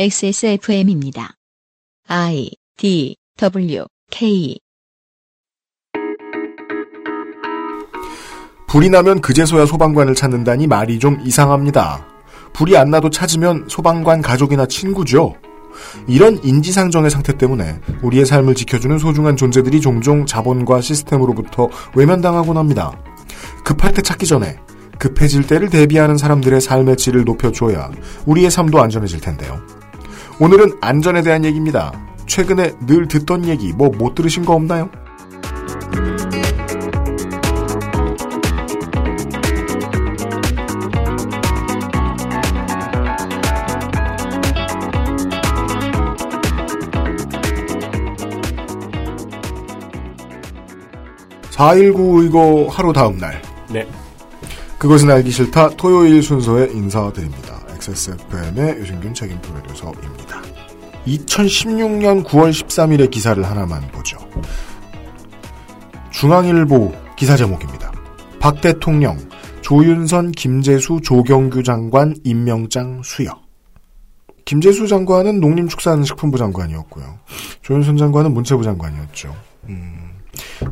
XSFM입니다. I D W K 불이 나면 그제서야 소방관을 찾는다니 말이 좀 이상합니다. 불이 안 나도 찾으면 소방관 가족이나 친구죠. 이런 인지상정의 상태 때문에 우리의 삶을 지켜주는 소중한 존재들이 종종 자본과 시스템으로부터 외면당하곤 합니다. 급할 때 찾기 전에 급해질 때를 대비하는 사람들의 삶의 질을 높여줘야 우리의 삶도 안전해질 텐데요. 오늘은 안전에 대한 얘기입니다. 최근에 늘 듣던 얘기 뭐 못 들으신 거 없나요? (4.19) 의거 하루 다음 날 네. 그것은 알기 싫다 토요일 순서에 인사드립니다. XSFM의 유승균 책임 프로듀서입니다. 2016년 9월 13일의 기사를 하나만 보죠. 중앙일보 기사 제목입니다. 박 대통령, 조윤선, 김재수, 조경규 장관 임명장 수여. 김재수 장관은 농림축산식품부 장관이었고요. 조윤선 장관은 문체부 장관이었죠. 음,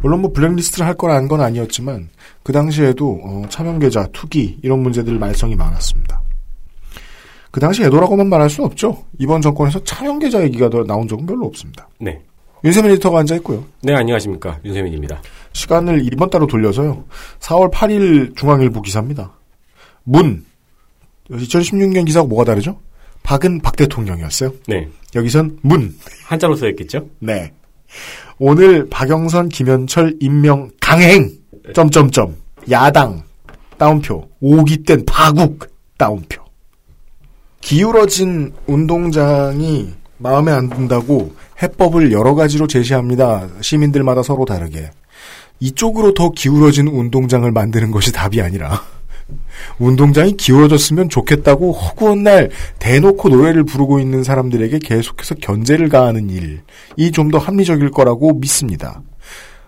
물론 뭐 블랙리스트를 할 거라는 건 아니었지만 그 당시에도 어, 차명 계좌, 투기 이런 문제들 말썽이 많았습니다. 그 당시 애도라고만 말할 수는 없죠. 이번 정권에서 차명계좌 얘기가 더 나온 적은 별로 없습니다. 네. 윤세민 에디터가 앉아 있고요. 네, 안녕하십니까. 윤세민입니다. 시간을 이번 달로 돌려서요. 4월 8일 중앙일보 기사입니다. 문. 2016년 기사하고 뭐가 다르죠? 박은 박 대통령이었어요. 네. 여기선 문. 한자로 써있겠죠? 네. 오늘 박영선, 김현철 임명 강행. 점점점. 야당. 다운표. 오기 땐 파국. 다운표. 기울어진 운동장이 마음에 안 든다고 해법을 여러 가지로 제시합니다. 시민들마다 서로 다르게. 이쪽으로 더 기울어진 운동장을 만드는 것이 답이 아니라 운동장이 기울어졌으면 좋겠다고 허구한 날 대놓고 노래를 부르고 있는 사람들에게 계속해서 견제를 가하는 일이 좀 더 합리적일 거라고 믿습니다.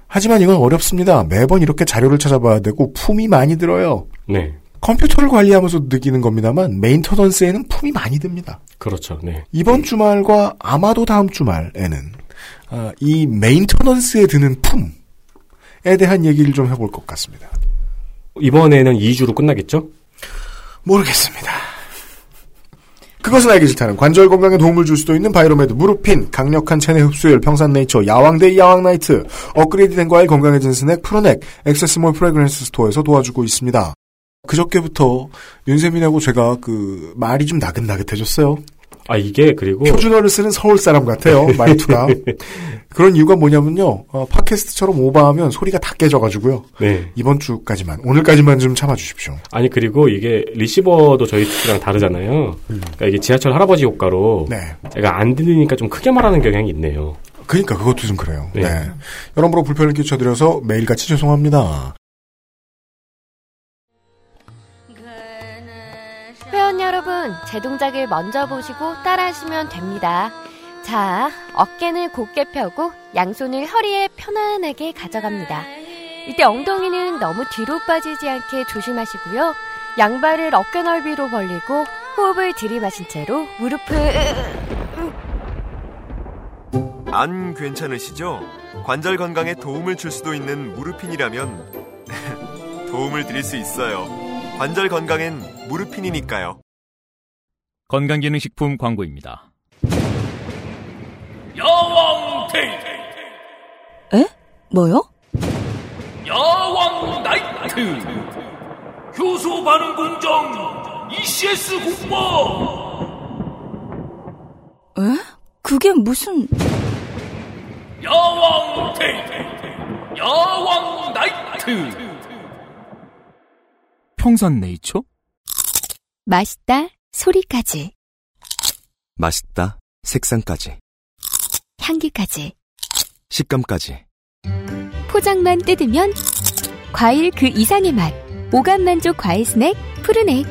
하지만 이건 어렵습니다. 매번 이렇게 자료를 찾아봐야 되고 품이 많이 들어요. 네. 컴퓨터를 관리하면서 느끼는 겁니다만 메인터넌스에는 품이 많이 듭니다. 그렇죠. 네. 이번 주말과 아마도 다음 주말에는 아, 이 메인터넌스에 드는 품에 대한 얘기를 좀 해볼 것 같습니다. 이번에는 2주로 끝나겠죠? 모르겠습니다. 그것은 알기 싫다는 관절 건강에 도움을 줄 수도 있는 바이로메드 무릎핀 강력한 체내 흡수율 평산네이처 야왕데이 야왕나이트 업그레이드된 과일 건강해진 스낵 프로넥 액세스몰 프레그랜스 스토어에서 도와주고 있습니다. 그저께부터 윤세민하고 제가 그 말이 좀 나긋나긋해졌어요. 아, 이게 그리고. 표준어를 쓰는 서울 사람 같아요. 말투가. 그런 이유가 뭐냐면요. 어, 팟캐스트처럼 오버하면 소리가 다 깨져가지고요. 네. 이번 주까지만 오늘까지만 좀 참아주십시오. 아니, 그리고 이게 리시버도 저희 특이랑 다르잖아요. 그러니까 이게 지하철 할아버지 효과로. 네. 제가 안 들리니까 좀 크게 말하는 경향이 있네요. 그러니까 그것도 좀 그래요. 네. 네. 여러모로 불편을 끼쳐드려서 매일같이 죄송합니다. 여러분, 제 동작을 먼저 보시고 따라하시면 됩니다. 자, 어깨는 곧게 펴고 양손을 허리에 편안하게 가져갑니다. 이때 엉덩이는 너무 뒤로 빠지지 않게 조심하시고요. 양발을 어깨 넓이로 벌리고 호흡을 들이마신 채로 무릎을 안 괜찮으시죠? 관절 건강에 도움을 줄 수도 있는 무르핀이라면 도움을 드릴 수 있어요. 관절 건강엔 무르핀이니까요. 건강기능식품 광고입니다. 야왕 데이 에? 뭐요? 야왕 나이트 효소 반응 공정 ECS 공모 에? 그게 무슨... 야왕 데이 야왕 나이트 평산 네이처? 맛있다 소리까지 맛있다. 색상까지. 향기까지 식감까지. 포장만 뜯으면 과일 그 이상의 맛 오감 만족 과일 스낵 푸르넥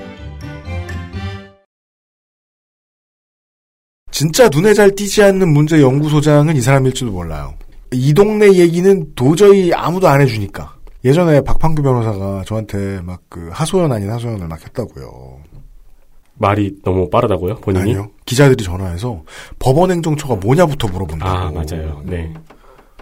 진짜 눈에 잘 띄지 않는 문제 연구소장은 이 사람일지도 몰라요. 이 동네 얘기는 도저히 아무도 안 해주니까. 예전에 박판규 변호사가 저한테 막 그 하소연 아닌 하소연을 막 했다고요. 말이 너무 빠르다고요? 본인이? 아니요. 기자들이 전화해서 법원행정처가 뭐냐부터 물어본다고. 아, 맞아요. 네.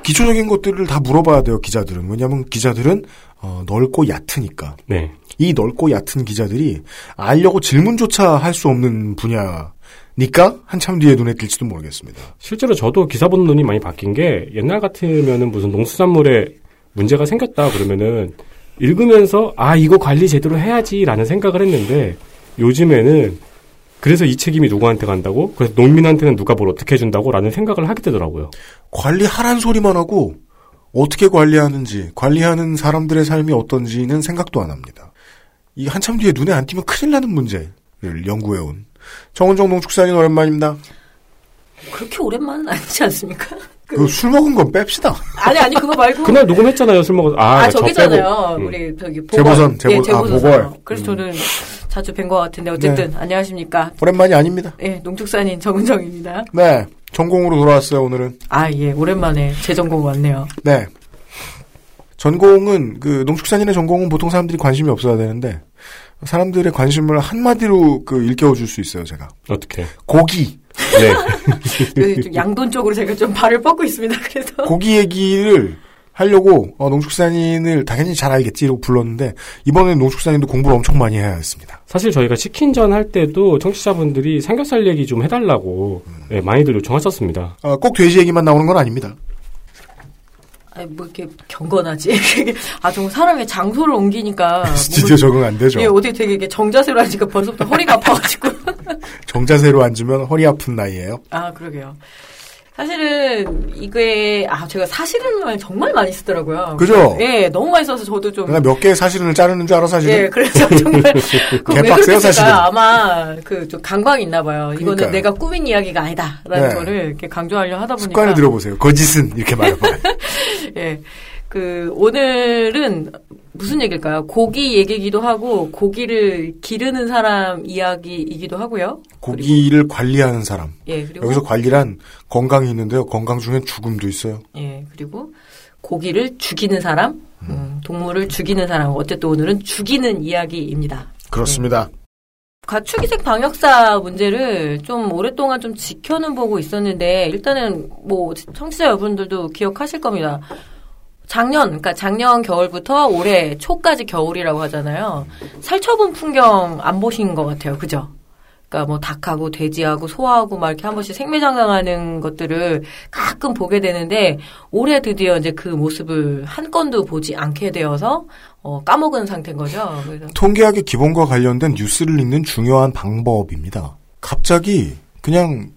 기초적인 것들을 다 물어봐야 돼요, 기자들은. 왜냐하면 기자들은 어, 넓고 얕으니까. 네. 이 넓고 얕은 기자들이 알려고 질문조차 할 수 없는 분야니까 한참 뒤에 눈에 띌지도 모르겠습니다. 실제로 저도 기사 보는 눈이 많이 바뀐 게 옛날 같으면은 무슨 농수산물에 문제가 생겼다 그러면은 읽으면서 아 이거 관리 제대로 해야지라는 생각을 했는데 요즘에는 그래서 이 책임이 누구한테 간다고 그래서 농민한테는 누가 뭘 어떻게 해준다고 라는 생각을 하게 되더라고요. 관리하란 소리만 하고 어떻게 관리하는지 관리하는 사람들의 삶이 어떤지는 생각도 안 합니다. 이 한참 뒤에 눈에 안 띄면 큰일 나는 문제를 연구해온 정은정 농축산인 오랜만입니다. 그렇게 오랜만은 아니지 않습니까? 그 술 먹은 건 뺍시다. 아니 아니 그거 말고 그날 녹음했잖아요 술 먹어서 아, 아, 저 저기잖아요. 빼고. 음. 우리 저기 보궐. 재보선, 재보- 예, 아, 재보선. 보궐. 그래서 음. 저는 자주 뵌 것 같은데 어쨌든 안녕하십니까? 오랜만이 아닙니다. 예, 농축산인 정은정입니다. 네. 전공으로 돌아왔어요, 오늘은. 아, 예, 오랜만에 제 전공 왔네요. 네. 전공은, 그, 농축산인의 전공은 보통 사람들이 관심이 없어야 되는데, 사람들의 관심을 한마디로 그 일깨워줄 수 있어요, 제가. 어떻게? 고기. 네. 그, 좀 양돈 쪽으로 제가 좀 발을 뻗고 있습니다. 그래서 고기 얘기를 하려고, 어, 농축산인을 당연히 잘 알겠지, 이러고 불렀는데, 이번에는 농축산인도 공부를 엄청 많이 해야 했습니다. 사실 저희가 치킨전 할 때도 청취자분들이 삼겹살 얘기 좀 해달라고 네, 많이들 요청하셨습니다. 어, 꼭 돼지 얘기만 나오는 건 아닙니다. 아니, 뭐 이렇게 경건하지. 아, 정 사람의 장소를 옮기니까 스튜디오 적응 안 되죠. 예, 어떻게 되게 이렇게 정자세로 하니까 벌써부터 허리가 아파가지고. 정자세로 앉으면 허리 아픈 나이에요. 아, 그러게요. 사실은 이게 아 제가 사실은 정말 많이 쓰더라고요. 그죠? 예, 너무 많이 써서 저도 좀 내가 몇 개의 사실을 자르는 줄 알아, 사실은? 예, 그래서 정말 개빡세요, 사실은. 쓸까요? 아마 그 좀 강박이 있나 봐요. 이거는 그러니까요. 내가 꾸민 이야기가 아니다라는 네. 거를 이렇게 강조하려 하다 보니까 습관을 들어보세요. 거짓은 이렇게 말해봐 요. 예. 그 오늘은 무슨 얘기일까요? 고기 얘기기도 하고 고기를 기르는 사람 이야기이기도 하고요. 고기를 관리하는 사람. 예, 그리고 여기서 관리란 건강이 있는데요. 건강 중엔 죽음도 있어요. 예, 그리고 고기를 죽이는 사람, 음, 동물을 죽이는 사람. 어쨌든 오늘은 죽이는 이야기입니다. 그렇습니다. 가축위생 방역사 문제를 좀 오랫동안 좀 지켜는 보고 있었는데 일단은 뭐 청취자 여러분들도 기억하실 겁니다. 작년, 그러니까 작년 겨울부터 올해 초까지 겨울이라고 하잖아요. 살처분 풍경 안 보신 것 같아요. 그죠? 그러니까 뭐 닭하고 돼지하고 소하고 막 이렇게 한 번씩 생매장당하는 것들을 가끔 보게 되는데 올해 드디어 이제 그 모습을 한 건도 보지 않게 되어서 어, 까먹은 상태인 거죠. 그래서 통계학의 기본과 관련된 뉴스를 읽는 중요한 방법입니다. 갑자기 그냥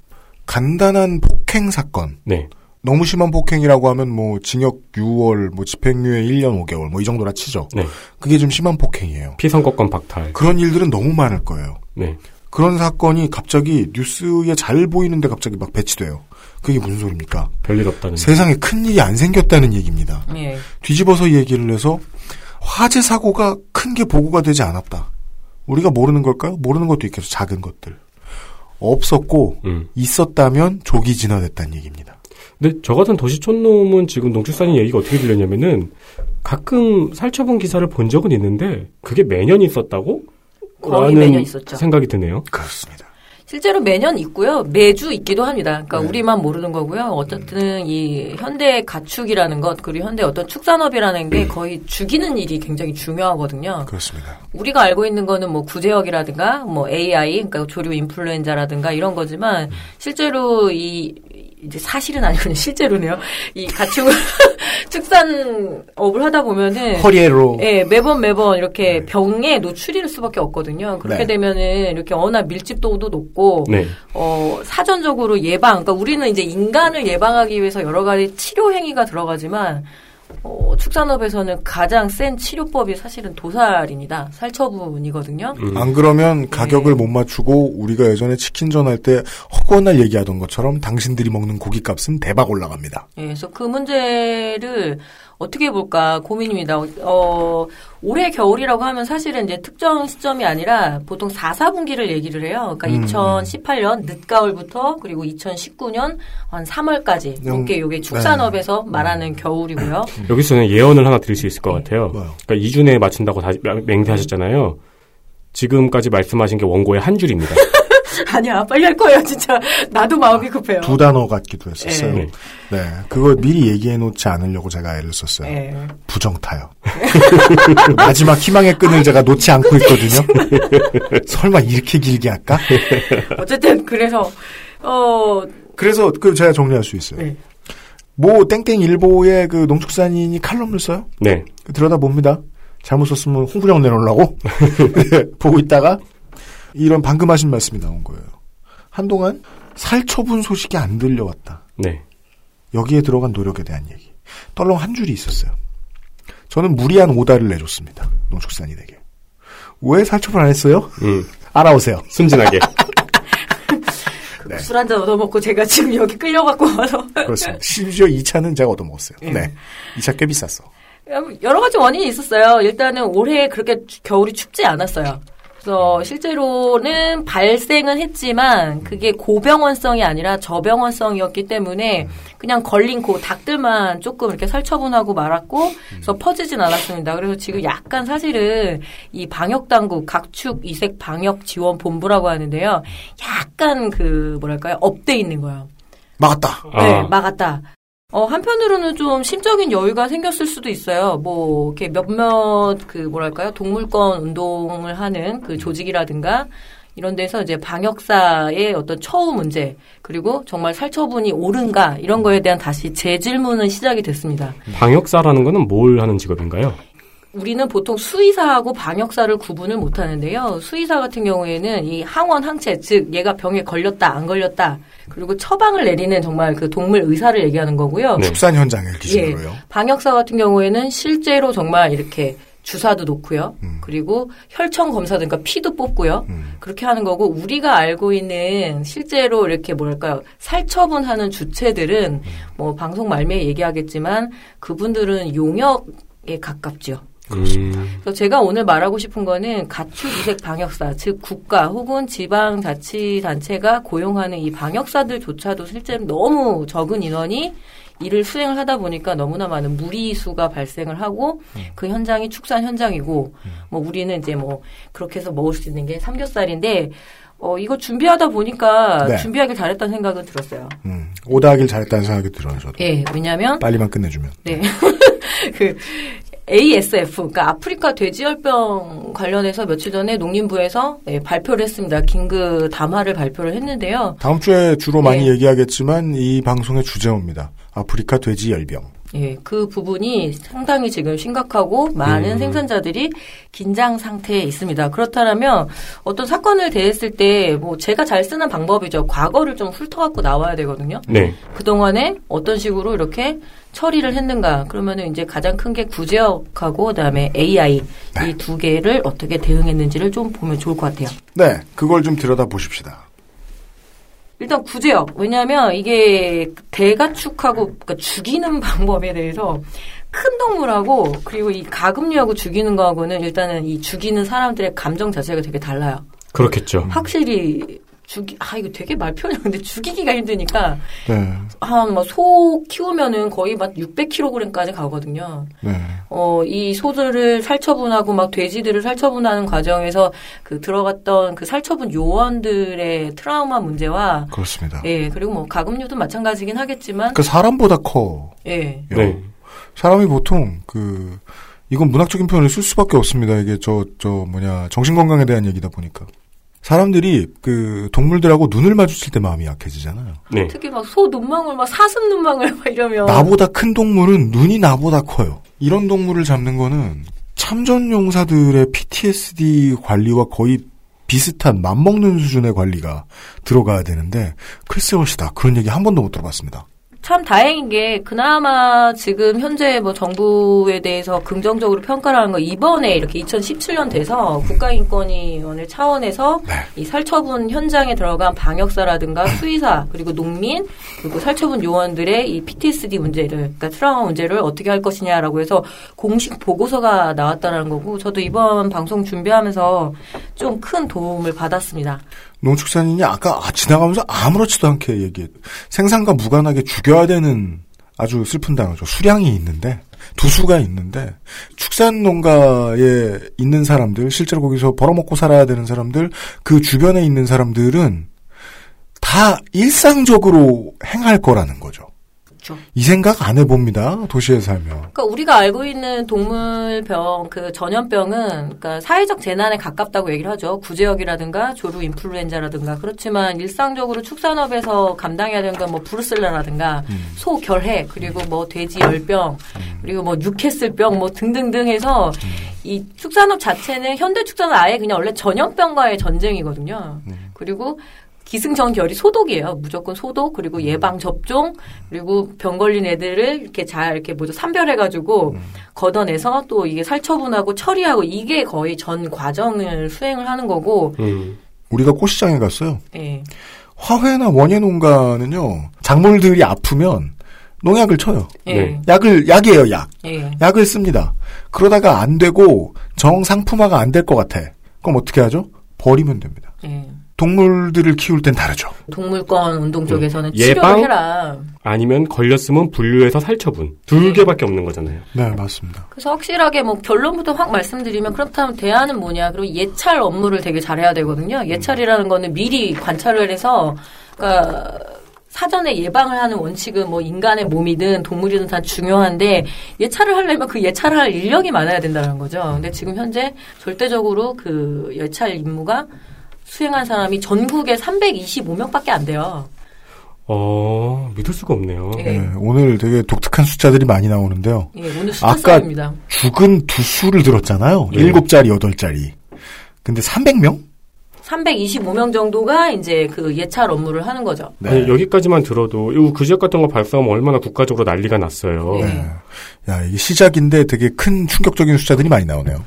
간단한 폭행 사건. 네. 너무 심한 폭행이라고 하면 뭐 징역 6월, 뭐 집행유예 1년 5개월 뭐 이 정도라 치죠. 네. 그게 좀 심한 폭행이에요. 피선거권 박탈. 그런 일들은 너무 많을 거예요. 네. 그런 사건이 갑자기 뉴스에 잘 보이는데 갑자기 막 배치돼요. 그게 무슨 소리입니까? 별일 없다는. 세상에 큰 일이 안 생겼다는 얘기입니다. 예. 뒤집어서 얘기를 해서 화재 사고가 큰 게 보고가 되지 않았다. 우리가 모르는 걸까요? 모르는 것도 있겠죠. 작은 것들. 없었고 음. 있었다면 조기 진화됐다는 얘기입니다. 근데 저 같은 도시촌 놈은 지금 농축산인 얘기가 어떻게 들렸냐면은 가끔 살처분 기사를 본 적은 있는데 그게 매년 있었다고? 거의 라는 매년 있었죠. 생각이 드네요. 그렇습니다. 실제로 매년 있고요. 매주 있기도 합니다. 그러니까 네. 우리만 모르는 거고요. 어쨌든 이 현대 가축이라는 것 그리고 현대 어떤 축산업이라는 게 거의 죽이는 일이 굉장히 중요하거든요. 그렇습니다. 우리가 알고 있는 거는 뭐 구제역이라든가 뭐 AI 그러니까 조류 인플루엔자라든가 이런 거지만 실제로 이 이제 사실은 아니군요. 실제로네요. 이 가축 축산업을 하다 보면은 허리에로 예, 매번 매번 이렇게 병에 노출일 수밖에 없거든요. 그렇게 네. 되면은 이렇게 워낙 밀집도도 높고 네. 어, 사전적으로 예방, 그러니까 우리는 이제 인간을 예방하기 위해서 여러 가지 치료 행위가 들어가지만 어, 축산업에서는 가장 센 치료법이 사실은 도살입니다. 살처분이거든요. 음. 안 그러면 가격을 못 맞추고 우리가 예전에 치킨전 할 때 허구한 날 얘기하던 것처럼 당신들이 먹는 고기 값은 대박 올라갑니다. 예, 그래서 그 문제를 어떻게 볼까 고민입니다. 어, 올해 겨울이라고 하면 사실은 이제 특정 시점이 아니라 보통 4, 4분기를 얘기를 해요. 그러니까 음. 2018년 늦가을부터 그리고 2019년 한 3월까지. 음, 이게 요게 축산업에서 말하는 겨울이고요. 여기서는 예언을 하나 드릴 수 있을 것 같아요. 뭐요? 그러니까 이준에 맞춘다고 다 맹세하셨잖아요. 지금까지 말씀하신 게 원고의 한 줄입니다. 아니야, 빨리 할 거예요, 진짜. 나도 마음이 급해요. 두 단어 같기도 했었어요. 네. 네. 그거 미리 얘기해 놓지 않으려고 제가 애를 썼어요. 예. 부정타요. 마지막 희망의 끈을 제가 놓지 않고 있거든요. 설마 이렇게 길게 할까? 어쨌든, 그래서, 어, 그래서 그 제가 정리할 수 있어요. 네. 뭐 땡땡 일보의 그 농축산인이 칼럼을 써요. 네. 들여다 봅니다. 잘못 썼으면 홍보령 내놓으려고 네, 보고 있다가 이런 방금 하신 말씀이 나온 거예요. 한동안 살처분 소식이 안 들려왔다. 네. 여기에 들어간 노력에 대한 얘기. 떨렁 한 줄이 있었어요. 저는 무리한 오다를 내줬습니다. 농축산인에게. 왜 살처분 안 했어요? 음, 알아오세요. 순진하게. 네. 술 한잔 얻어먹고 제가 지금 여기 끌려갖고 와서. 그렇습니다. 심지어 2차는 제가 얻어먹었어요. 예. 네. 2차 꽤 비쌌어. 여러 가지 원인이 있었어요. 일단은 올해 그렇게 추- 겨울이 춥지 않았어요. 그래서 실제로는 발생은 했지만 그게 고병원성이 아니라 저병원성이었기 때문에 그냥 걸린 그 닭들만 조금 이렇게 살처분하고 말았고 그래서 퍼지진 않았습니다. 그래서 지금 약간 사실은 이 방역 당국 각축 이색 방역 지원 본부라고 하는데요. 약간 그 뭐랄까요? up돼 있는 거예요. 맛 갔다. 네, 아. 맛 갔다. 어, 한편으로는 좀 심적인 여유가 생겼을 수도 있어요. 뭐, 이렇게 몇몇, 그, 뭐랄까요, 동물권 운동을 하는 그 조직이라든가, 이런 데서 이제 방역사의 어떤 처우 문제, 그리고 정말 살처분이 옳은가, 이런 거에 대한 다시 재질문은 시작이 됐습니다. 방역사라는 거는 뭘 하는 직업인가요? 우리는 보통 수의사하고 방역사를 구분을 못 하는데요. 수의사 같은 경우에는 이 항원 항체, 즉 얘가 병에 걸렸다 안 걸렸다, 그리고 처방을 내리는 정말 그 동물 의사를 얘기하는 거고요. 네. 축산 현장을 기준으로요. 방역사 같은 경우에는 실제로 정말 이렇게 주사도 놓고요. 음. 그리고 혈청 검사도 그러니까 피도 뽑고요. 음. 그렇게 하는 거고 우리가 알고 있는 실제로 이렇게 뭐랄까요 살처분하는 주체들은 뭐 방송 말미에 얘기하겠지만 그분들은 용역 에 가깝죠. 음, 그래서 제가 오늘 말하고 싶은 거는 가축 이색 방역사, 즉 국가 혹은 지방 자치 단체가 고용하는 이 방역사들조차도 실제로 너무 적은 인원이 일을 수행을 하다 보니까 너무나 많은 무리수가 발생을 하고 그 현장이 축산 현장이고 뭐 우리는 이제 뭐 그렇게 해서 먹을 수 있는 게 삼겹살인데 어 이거 준비하다 보니까 네. 준비하길 잘했다는 생각은 들었어요. 음, 오다 하길 잘했다는 생각이 들어요, 저도. 예, 왜냐하면 빨리만 끝내주면. 네. 그 ASF, 그러니까 아프리카 돼지열병 관련해서 며칠 전에 농림부에서 네, 발표를 했습니다. 긴급 담화를 발표를 했는데요. 다음 주에 주로 많이 네. 얘기하겠지만 이 방송의 주제어입니다. 아프리카 돼지 열병. 예, 그 부분이 상당히 지금 심각하고 많은 음. 생산자들이 긴장 상태에 있습니다. 그렇다면 어떤 사건을 대했을 때 뭐 제가 잘 쓰는 방법이죠. 과거를 좀 훑어갖고 나와야 되거든요. 네. 그동안에 어떤 식으로 이렇게 처리를 했는가. 그러면은 이제 가장 큰 게 구제역하고 그다음에 AI 이두 개를 어떻게 대응했는지를 좀 보면 좋을 것 같아요. 네, 그걸 좀 들여다 보십시다. 일단 구제역. 왜냐하면 이게 대가축하고 그러니까 죽이는 방법에 대해서 큰 동물하고 그리고 이 가금류하고 죽이는 거하고는 일단은 이 죽이는 사람들의 감정 자체가 되게 달라요. 그렇겠죠. 확실히 죽이 아 이거 되게 말 표현 근데 죽이기가 힘드니까 네, 한뭐소 키우면은 거의 막 600kg까지 가거든요. 네. 어, 이 소들을 살처분하고 막 돼지들을 살처분하는 과정에서 그 들어갔던 그 살처분 요원들의 트라우마 문제와 그렇습니다. 예, 그리고 뭐 가금류도 마찬가지긴 하겠지만 그 사람보다 커. 예. 네. 사람이 보통 그 이건 문학적인 표현을 쓸 수밖에 없습니다. 이게 저저 뭐냐 정신 건강에 대한 얘기다 보니까 사람들이 그 동물들하고 눈을 마주칠 때 마음이 약해지잖아요. 네. 특히 막 소 눈망울 막 사슴 눈망울 막 이러면 나보다 큰 동물은 눈이 나보다 커요. 이런 동물을 잡는 거는 참전 용사들의 PTSD 관리와 거의 비슷한 맘먹는 수준의 관리가 들어가야 되는데 글쎄 것이다. 그런 얘기 한 번도 못 들어봤습니다. 참 다행인 게 그나마 지금 현재 뭐 정부에 대해서 긍정적으로 평가를 하는 거 이번에 이렇게 2017년 돼서 국가인권위원회 차원에서 네. 이 살처분 현장에 들어간 방역사라든가 수의사 그리고 농민 그리고 살처분 요원들의 이 PTSD 문제를 그러니까 트라우마 문제를 어떻게 할 것이냐라고 해서 공식 보고서가 나왔다는 거고 저도 이번 방송 준비하면서 좀 큰 도움을 받았습니다. 농축산인이 아까 아, 지나가면서 아무렇지도 않게 얘기해 생산과 무관하게 죽여야 되는 아주 슬픈 단어죠. 수량이 있는데 두 수가 있는데 축산 농가에 있는 사람들 실제로 거기서 벌어먹고 살아야 되는 사람들 그 주변에 있는 사람들은 다 일상적으로 행할 거라는 거죠. 그렇죠. 이 생각 안 해봅니다. 도시에 살면. 그러니까 우리가 알고 있는 동물병 그 전염병은 그러니까 사회적 재난에 가깝다고 얘기를 하죠. 구제역이라든가 조류 인플루엔자라든가 그렇지만 일상적으로 축산업에서 감당해야 되는 건 뭐 브루셀라라든가 음. 소 결핵 그리고 뭐 돼지 열병 그리고 뭐 뉴캐슬병 뭐 등등등 해서 이 축산업 자체는 현대 축산은 아예 그냥 원래 전염병과의 전쟁이거든요. 그리고 기승전결이 소독이에요. 무조건 소독 그리고 예방 접종 그리고 병 걸린 애들을 이렇게 잘 이렇게 뭐죠 산별해가지고 걷어내서 또 이게 살처분하고 처리하고 이게 거의 전 과정을 수행을 하는 거고. 음. 우리가 꽃시장에 갔어요. 예. 화훼나 원예 농가는요. 작물들이 아프면 농약을 쳐요. 예. 네. 약을 약이에요, 약. 예. 약을 씁니다. 그러다가 안 되고 정상품화가 안 될 것 같아. 그럼 어떻게 하죠? 버리면 됩니다. 예. 동물들을 키울 땐 다르죠. 동물권 운동 쪽에서는 예방? 치료를 해라. 아니면 걸렸으면 분류해서 살처분. 두 개밖에 없는 거잖아요. 네, 맞습니다. 그래서 확실하게 뭐 결론부터 확 말씀드리면 그렇다면 대안은 뭐냐. 그리고 예찰 업무를 되게 잘해야 되거든요. 예찰이라는 거는 미리 관찰을 해서 그러니까 사전에 예방을 하는 원칙은 뭐 인간의 몸이든 동물이든 다 중요한데 예찰을 하려면 그 예찰을 할 인력이 많아야 된다는 거죠. 근데 지금 현재 절대적으로 그 예찰 임무가 수행한 사람이 전국에 325명밖에 안 돼요. 어, 믿을 수가 없네요. 예. 네, 오늘 되게 독특한 숫자들이 많이 나오는데요. 예, 오늘 아까 숫자입니다. 죽은 두 수를 들었잖아요. 네. 일곱 자리, 여덟 자리. 근데 300명? 325명 정도가 이제 그 예찰 업무를 하는 거죠. 네. 아니, 여기까지만 들어도 이 그 지역 같은 거 발사하면 얼마나 국가적으로 난리가 났어요. 네. 네. 야, 이게 시작인데 되게 큰 충격적인 숫자들이 많이 나오네요.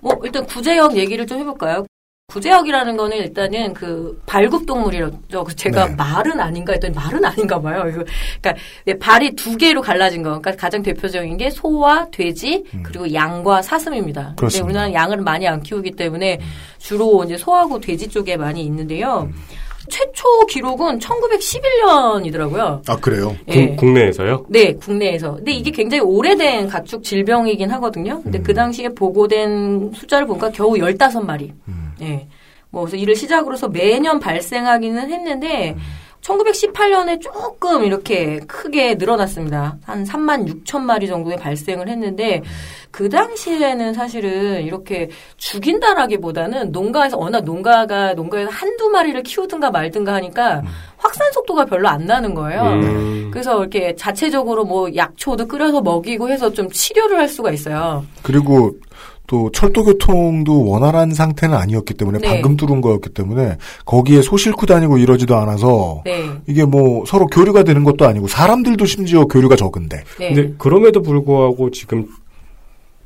뭐 일단 구제역 얘기를 좀 해볼까요? 구제역이라는 거는 일단은 그 발굽 동물이라죠. 그 제가 네. 말은 아닌가 했더니 말은 아닌가 봐요. 그러니까 네, 발이 두 개로 갈라진 거. 그러니까 가장 대표적인 게 소와 돼지 그리고 양과 사슴입니다. 음. 음. 우리나라는 양을 많이 안 키우기 때문에 주로 이제 소하고 돼지 쪽에 많이 있는데요. 최초 기록은 1911년이더라고요. 아, 그래요? 예. 국- 국내에서요? 네, 국내에서. 근데 이게 굉장히 오래된 가축 질병이긴 하거든요. 근데 그 당시에 보고된 숫자를 보니까 겨우 15마리. 예. 뭐, 그래서 이를 시작으로 해서 매년 발생하기는 했는데, 1918년에 조금 이렇게 크게 늘어났습니다. 한 3만 6천 마리 정도의 발생을 했는데, 그 당시에는 사실은 이렇게 죽인다라기보다는 농가에서, 워낙 농가가, 농가에서 한두 마리를 키우든가 말든가 하니까 확산 속도가 별로 안 나는 거예요. 음. 그래서 이렇게 자체적으로 뭐 약초도 끓여서 먹이고 해서 좀 치료를 할 수가 있어요. 그리고 또 철도교통도 원활한 상태는 아니었기 때문에 네. 방금 뚫은 거였기 때문에 거기에 소 싣고 다니고 이러지도 않아서 네. 이게 뭐 서로 교류가 되는 것도 아니고 사람들도 심지어 교류가 적은데 네. 근데 그럼에도 불구하고 지금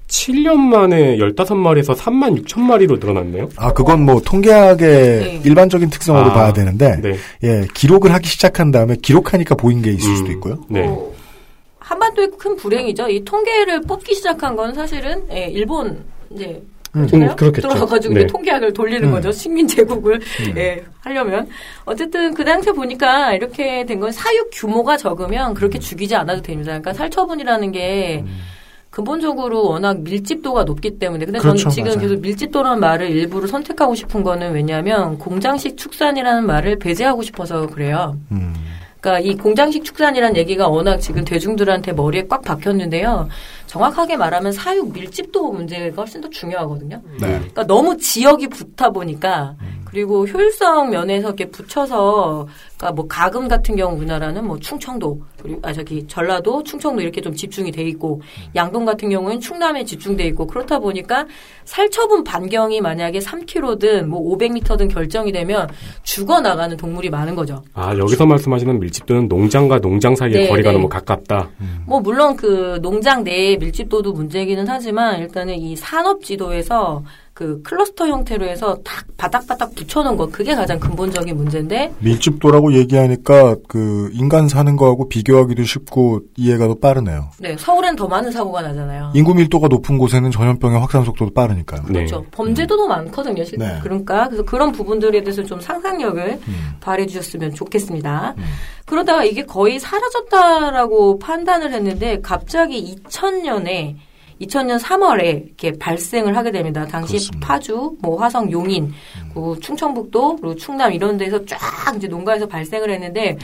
7년 만에 15마리에서 3만 6천 마리로 늘어났네요. 아 그건 뭐 통계학의 네. 일반적인 특성으로 아, 봐야 되는데 네. 예 기록을 하기 시작한 다음에 기록하니까 보인 게 있을 음. 수도 있고요. 네. 어, 한반도의 큰 불행이죠. 이 통계를 뽑기 시작한 건 사실은 예, 일본 이제 음, 그렇잖아요. 그렇겠죠. 들어가가지고 네. 통계학을 돌리는 음. 거죠. 식민 제국을 예, 하려면 어쨌든 그 당시에 보니까 이렇게 된 건 사육 규모가 적으면 그렇게 죽이지 않아도 됩니다. 그러니까 살처분이라는 게 근본적으로 워낙 밀집도가 높기 때문에 근데 그렇죠, 저는 지금 맞아요. 계속 밀집도라는 말을 일부러 선택하고 싶은 거는 왜냐하면 공장식 축산이라는 말을 배제하고 싶어서 그래요. 음. 그러니까 이 공장식 축산이라는 얘기가 워낙 지금 대중들한테 머리에 꽉 박혔는데요. 정확하게 말하면 사육 밀집도 문제가 훨씬 더 중요하거든요. 네. 그러니까 너무 지역이 붙다 보니까 그리고 효율성 면에서 이렇게 붙여서 그러니까 뭐 가금 같은 경우 우리나라는 뭐 충청도 그리고 아 저기 전라도 충청도 이렇게 좀 집중이 돼 있고 양동 같은 경우는 충남에 집중돼 있고 그렇다 보니까 살처분 반경이 만약에 3km든 뭐 500m든 결정이 되면 죽어 나가는 동물이 많은 거죠. 아, 여기서 말씀하시는 밀집도는 농장과 농장 사이의 네, 거리가 네. 너무 가깝다. 뭐 물론 그 농장 내의 밀집도도 문제이기는 하지만 일단은 이 산업 지도에서 그 클러스터 형태로 해서 딱 바닥바닥 붙여놓은 거 그게 가장 근본적인 문제인데 밀집도라고 얘기하니까 그 인간 사는 거하고 비교하기도 쉽고 이해가 더 빠르네요. 네 서울엔 더 많은 사고가 나잖아요. 인구 밀도가 높은 곳에는 전염병의 확산 속도도 빠르니까요. 네. 그렇죠. 범죄도도 많거든요. 실제. 네. 그러니까 그래서 그런 부분들에 대해서 좀 상상력을 음. 발휘해 주셨으면 좋겠습니다. 그러다가 이게 거의 사라졌다라고 판단을 했는데 갑자기 2000년에 2000년 3월에 이렇게 발생을 하게 됩니다. 당시 그렇습니다. 파주, 뭐 화성, 용인, 그 충청북도 그리고 충남 이런 데서 쫙 이제 농가에서 발생을 했는데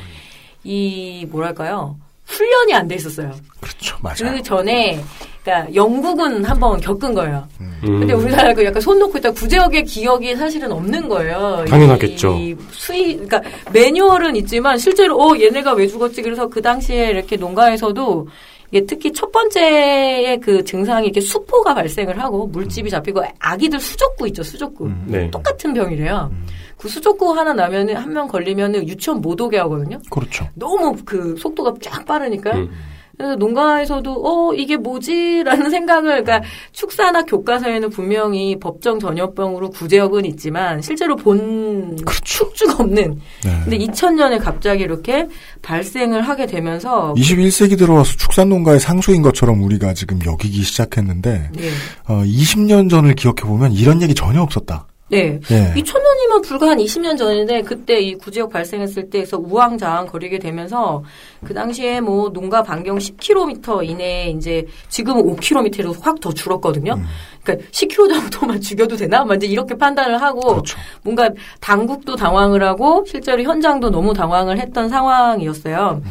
이 뭐랄까요? 훈련이 안 돼 있었어요. 그렇죠. 맞아요. 그 전에 그러니까 영국은 한번 겪은 거예요. 음. 근데 우리나라 그 약간 손 놓고 있다 구제역의 기억이 사실은 없는 거예요. 당연하겠죠. 이 수익 그러니까 매뉴얼은 있지만 실제로 어 얘네가 왜 죽었지 그래서 그 당시에 이렇게 농가에서도 이게 특히 첫 번째의 그 증상이 이렇게 수포가 발생을 하고 물집이 잡히고 아기들 수족구 있죠 수족구 네. 똑같은 병이래요. 그 수족구 하나 나면은 한 명 걸리면은 유치원 못 오게 하거든요. 그렇죠. 너무 그 속도가 쫙 빠르니까. 음. 그래서 농가에서도 어 이게 뭐지라는 생각을 그러니까 축사나 교과서에는 분명히 법정 전염병으로 구제역은 있지만 실제로 본 축주가 없는. 네. 근데 2000년에 갑자기 이렇게 발생을 하게 되면서 21세기 들어와서 축산 농가의 상수인 것처럼 우리가 지금 여기기 시작했는데 네. 어, 20년 전을 기억해 보면 이런 얘기 전혀 없었다. 네. 예. 2000년이면 불과 한 20년 전인데 그때 이 구지역 발생했을 때에서 우왕좌왕 거리게 되면서 그 당시에 뭐 농가 반경 10km 이내에 이제 지금은 5km로 확 더 줄었거든요. 그러니까 10km 정도만 죽여도 되나? 막 이제 이렇게 판단을 하고 그렇죠. 뭔가 당국도 당황을 하고 실제로 현장도 너무 당황을 했던 상황이었어요.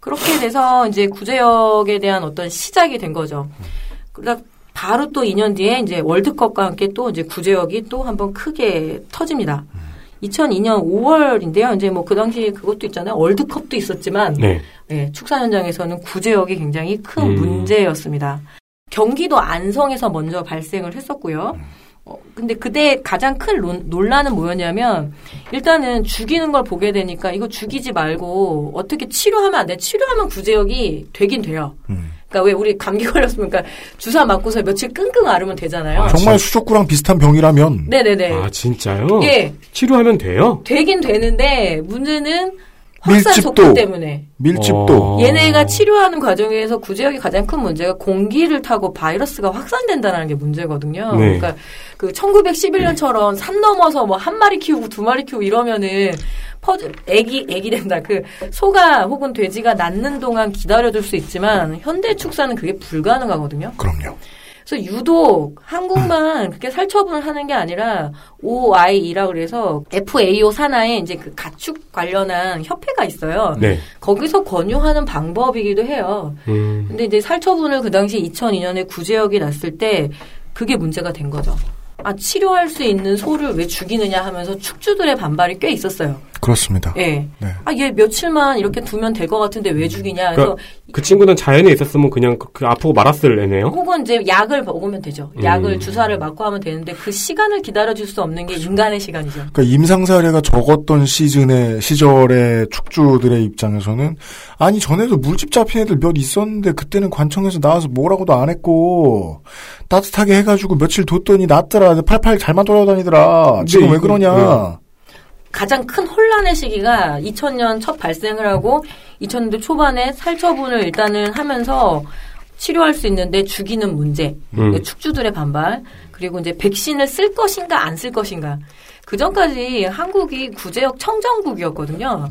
그렇게 돼서 이제 구제역에 대한 어떤 시작이 된 거죠. 그러다 바로 또 2년 뒤에 이제 월드컵과 함께 또 이제 구제역이 또 한번 크게 터집니다. 2002년 5월인데요. 이제 뭐 그 당시 그것도 있잖아요. 월드컵도 있었지만 네. 네, 축산 현장에서는 구제역이 굉장히 큰 음. 문제였습니다. 경기도 안성에서 먼저 발생을 했었고요. 어, 근데 그때 가장 큰 논- 논란은 뭐였냐면 일단은 죽이는 걸 보게 되니까 이거 죽이지 말고 어떻게 치료하면 안 돼. 치료하면 구제역이 되긴 돼요. 음. 그러니까 왜 우리 감기 걸렸으면 그러니까 주사 맞고서 며칠 끙끙 앓으면 되잖아요. 아, 정말 수족구랑 비슷한 병이라면 네네네. 아 진짜요? 예, 치료하면 돼요? 되긴 되는데 문제는 밀집도. 때문에. 밀집도 어. 얘네가 치료하는 과정에서 구제역이 가장 큰 문제가 공기를 타고 바이러스가 확산된다는 게 문제거든요. 네. 그러니까 그 1911년처럼 산 넘어서 뭐 한 마리 키우고 두 마리 키우고 이러면은 퍼즈 애기 애기 된다. 그 소가 혹은 돼지가 낳는 동안 기다려줄 수 있지만 현대 축사는 그게 불가능하거든요. 그럼요. 그래서 유독 한국만 그렇게 살처분을 하는 게 아니라 OIE라 그래서 FAO 산하에 이제 그 가축 관련한 협회가 있어요. 네. 거기서 권유하는 방법이기도 해요. 음. 근데 이제 살처분을 그 당시 2002년에 구제역이 났을 때 그게 문제가 된 거죠. 아, 치료할 수 있는 소를 왜 죽이느냐 하면서 축주들의 반발이 꽤 있었어요. 그렇습니다. 예. 네. 아, 얘 며칠만 이렇게 두면 될 것 같은데 왜 죽이냐. 그래서 그러니까 그 친구는 자연에 있었으면 그냥 그, 그 아프고 말았을 애네요. 혹은 이제 약을 먹으면 되죠. 약을 음. 주사를 맞고 하면 되는데 그 시간을 기다려줄 수 없는 게 인간의 시간이죠. 그러니까 임상 사례가 적었던 시즌의 시절의 축주들의 입장에서는 아니 전에도 물집 잡힌 애들 몇 있었는데 그때는 관청에서 나와서 뭐라고도 안 했고 따뜻하게 해가지고 며칠 뒀더니 낫더라 팔팔 잘만 돌아다니더라 지금 왜 이거- 그러냐 가장 큰 혼란의 시기가 2000년 첫 발생을 하고 2000년대 초반에 살처분을 일단은 하면서 치료할 수 있는데 죽이는 문제, 음. 축주들의 반발, 그리고 이제 백신을 쓸 것인가 안 쓸 것인가. 그 전까지 한국이 구제역 청정국이었거든요.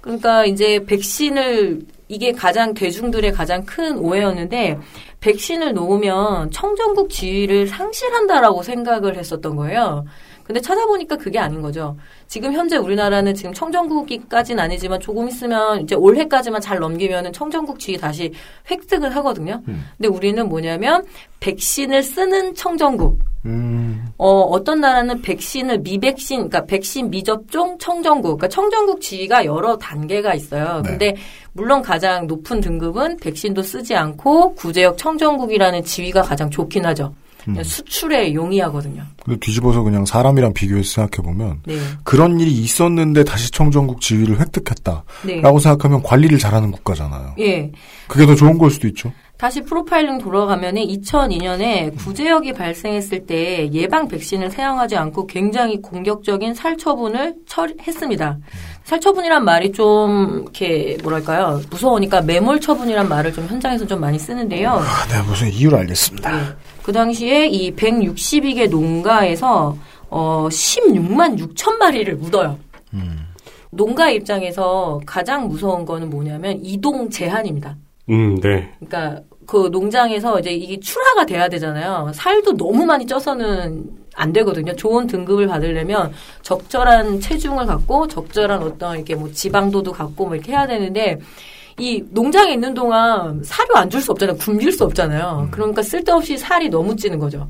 그러니까 이제 백신을 이게 가장 대중들의 가장 큰 오해였는데 백신을 놓으면 청정국 지위를 상실한다라고 생각을 했었던 거예요. 근데 찾아보니까 그게 아닌 거죠. 지금 현재 우리나라는 지금 청정국이까지는 아니지만 조금 있으면 이제 올해까지만 잘 넘기면은 청정국 지위 다시 획득을 하거든요. 근데 우리는 뭐냐면 백신을 쓰는 청정국. 음, 어, 어떤 나라는 백신을 미백신, 그러니까 백신 미접종 청정국, 그러니까 청정국 지위가 여러 단계가 있어요. 네. 근데 물론 가장 높은 등급은 백신도 쓰지 않고 구제역 청정국이라는 지위가 가장 좋긴 하죠. 그냥 수출에 용이하거든요. 근데 뒤집어서 그냥 사람이랑 비교해서 생각해보면 네. 그런 일이 있었는데 다시 청정국 지위를 획득했다 네. 라고 생각하면 관리를 잘하는 국가잖아요 예. 그게 더 좋은 걸 수도 있죠 다시 프로파일링 돌아가면은 2002년에 구제역이 발생했을 때 예방 백신을 사용하지 않고 굉장히 공격적인 살처분을 처리했습니다. 살처분이란 말이 좀 이렇게 뭐랄까요 무서우니까 매몰 처분이란 말을 좀 현장에서 좀 많이 쓰는데요. 아, 네, 무슨 이유를 알겠습니다. 네. 그 당시에 이 162개 농가에서 어 16만 6천 마리를 묻어요. 농가 입장에서 가장 무서운 거는 뭐냐면 이동 제한입니다. 음, 네. 그러니까 그 농장에서 이제 이게 출하가 돼야 되잖아요. 살도 너무 많이 쪄서는 안 되거든요. 좋은 등급을 받으려면 적절한 체중을 갖고 적절한 어떤 이렇게 뭐 지방도도 갖고 뭐 이렇게 해야 되는데 이 농장에 있는 동안 사료 안 줄 수 없잖아요. 굶길 수 없잖아요. 그러니까 쓸데없이 살이 너무 찌는 거죠.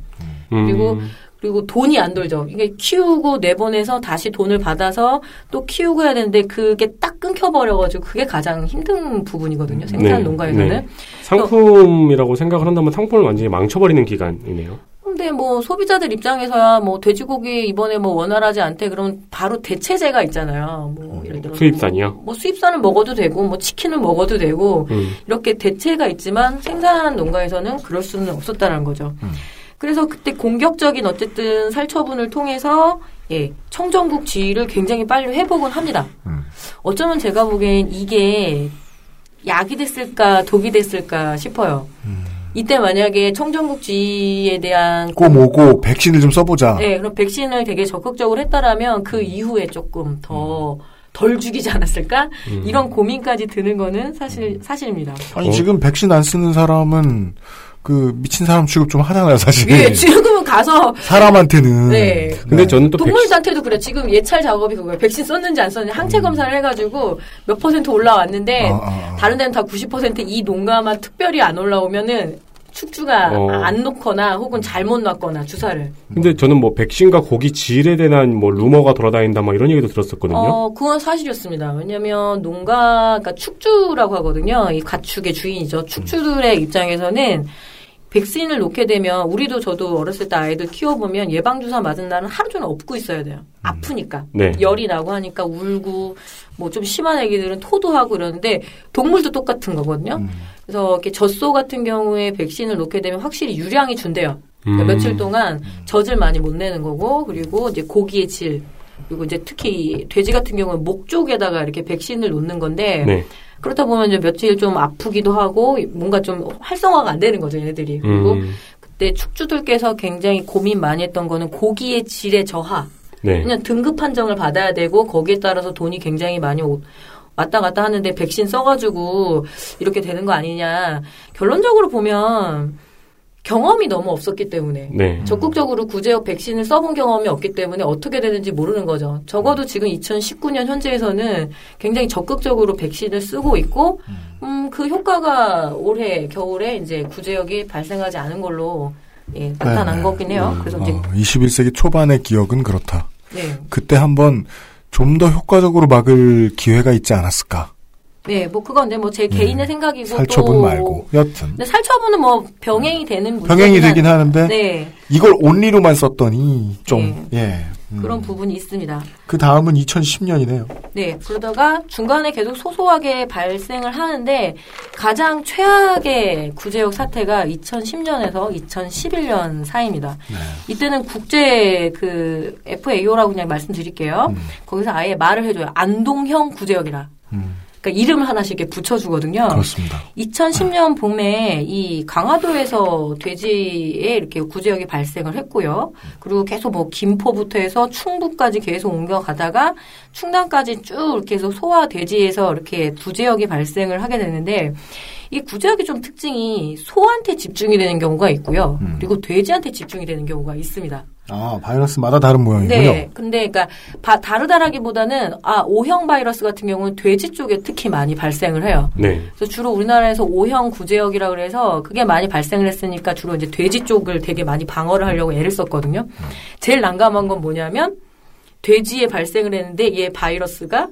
그리고 음, 그리고 돈이 안 돌죠. 이게 키우고 내보내서 다시 돈을 받아서 또 키우고 해야 되는데 그게 딱 끊겨버려가지고 그게 가장 힘든 부분이거든요. 생산 네, 농가에서는. 네. 상품이라고 생각을 한다면 상품을 완전히 망쳐버리는 기간이네요. 근데 뭐 소비자들 입장에서야 뭐 돼지고기 이번에 뭐 원활하지 않대 그러면 바로 대체제가 있잖아요. 뭐 예를 들어 수입산이요? 뭐, 뭐 수입산을 먹어도 되고 뭐 치킨을 먹어도 되고 음. 이렇게 대체가 있지만 생산 농가에서는 그럴 수는 없었다는 거죠. 그래서 그때 공격적인 어쨌든 살처분을 통해서 예 청정국 지위를 굉장히 빨리 회복을 합니다. 어쩌면 제가 보기엔 이게 약이 됐을까 독이 됐을까 싶어요. 이때 만약에 청정국지에 대한 꼭 오고 백신을 좀 써보자. 네, 그럼 백신을 되게 적극적으로 했다라면 그 이후에 조금 더덜 죽이지 않았을까? 이런 고민까지 드는 거는 사실 사실입니다. 아니 어? 지금 백신 안 쓰는 사람은 그 미친 사람 취급 좀 하잖아요, 사실. 예, 지금은 가서 사람한테는. 네. 근데 저는 또 동물한테도 그래. 지금 예찰 작업이 그거예요. 백신 썼는지 안 썼는지 항체 검사를 해가지고 몇 퍼센트 올라왔는데 아, 아, 아. 다른 데는 다 90%이 농가만 특별히 안 올라오면은 축주가 어. 안 놓거나 혹은 잘못 놨거나 주사를. 근데 저는 뭐 백신과 고기 질에 대한 뭐 루머가 돌아다닌다 뭐 이런 얘기도 들었었거든요. 어, 그건 사실이었습니다. 왜냐면 농가, 그러니까 축주라고 하거든요. 이 가축의 주인이죠. 축주들의 입장에서는 백신을 놓게 되면 우리도 저도 어렸을 때 아이들 키워보면 예방주사 맞은 날은 하루 종일 업고 있어야 돼요. 아프니까. 네. 열이 나고 하니까 울고 뭐 좀 심한 애기들은 토도 하고 이러는데 동물도 똑같은 거거든요. 그래서 이렇게 젖소 같은 경우에 백신을 놓게 되면 확실히 유량이 준대요. 그러니까 음. 며칠 동안 젖을 많이 못 내는 거고 그리고 이제 고기의 질 그리고 이제 특히 돼지 같은 경우는 목 쪽에다가 이렇게 백신을 놓는 건데 네. 그렇다 보면 이제 며칠 좀 아프기도 하고 뭔가 좀 활성화가 안 되는 거죠 얘네들이 그리고 음. 그때 축주들께서 굉장히 고민 많이 했던 거는 고기의 질의 저하 네. 그냥 등급 판정을 받아야 되고 거기에 따라서 돈이 굉장히 많이 오- 왔다 갔다 하는데 백신 써가지고 이렇게 되는 거 아니냐 결론적으로 보면 경험이 너무 없었기 때문에 네. 적극적으로 구제역 백신을 써본 경험이 없기 때문에 어떻게 되는지 모르는 거죠. 적어도 지금 2019년 현재에서는 굉장히 적극적으로 백신을 쓰고 있고, 음, 그 효과가 올해 겨울에 이제 구제역이 발생하지 않은 걸로 예, 나타난 네. 거긴 해요. 그래서 이제 어, 21세기 초반의 기억은 그렇다. 네, 그때 한번 좀 더 효과적으로 막을 기회가 있지 않았을까. 네, 뭐 그건 이제 뭐 제 개인의 생각이고 네. 살처분 또 말고. 여튼. 근데 살처분은 뭐 병행이 되는 문제 병행이 되긴 하는데 네, 이걸 온리로만 썼더니 좀 예. 음. 그런 부분이 있습니다. 그 다음은 2010년이네요. 네, 그러다가 중간에 계속 소소하게 발생을 하는데 가장 최악의 구제역 사태가 2010년에서 2011년 사이입니다. 이때는 국제 그 FAO라고 그냥 말씀드릴게요. 거기서 아예 말을 해줘요. 안동형 구제역이라. 그러니까 이름을 하나씩 이렇게 붙여주거든요. 그렇습니다. 2010년 봄에 이 강화도에서 돼지에 이렇게 구제역이 발생을 했고요. 그리고 계속 뭐 김포부터 해서 충북까지 계속 옮겨가다가 충남까지 쭉 이렇게 해서 소와 돼지에서 이렇게 구제역이 발생을 하게 되는데 이 구제역이 좀 특징이 소한테 집중이 되는 경우가 있고요. 그리고 돼지한테 집중이 되는 경우가 있습니다. 아, 바이러스마다 다른 모양이군요. 네. 근데 그러니까 바- 다르다라기보다는 아 O형 바이러스 같은 경우는 돼지 쪽에 특히 많이 발생을 해요. 네. 그래서 주로 우리나라에서 O형 구제역이라 그래서 그게 많이 발생을 했으니까 주로 이제 돼지 쪽을 되게 많이 방어를 하려고 애를 썼거든요. 제일 난감한 건 뭐냐면 돼지에 발생을 했는데 얘 바이러스가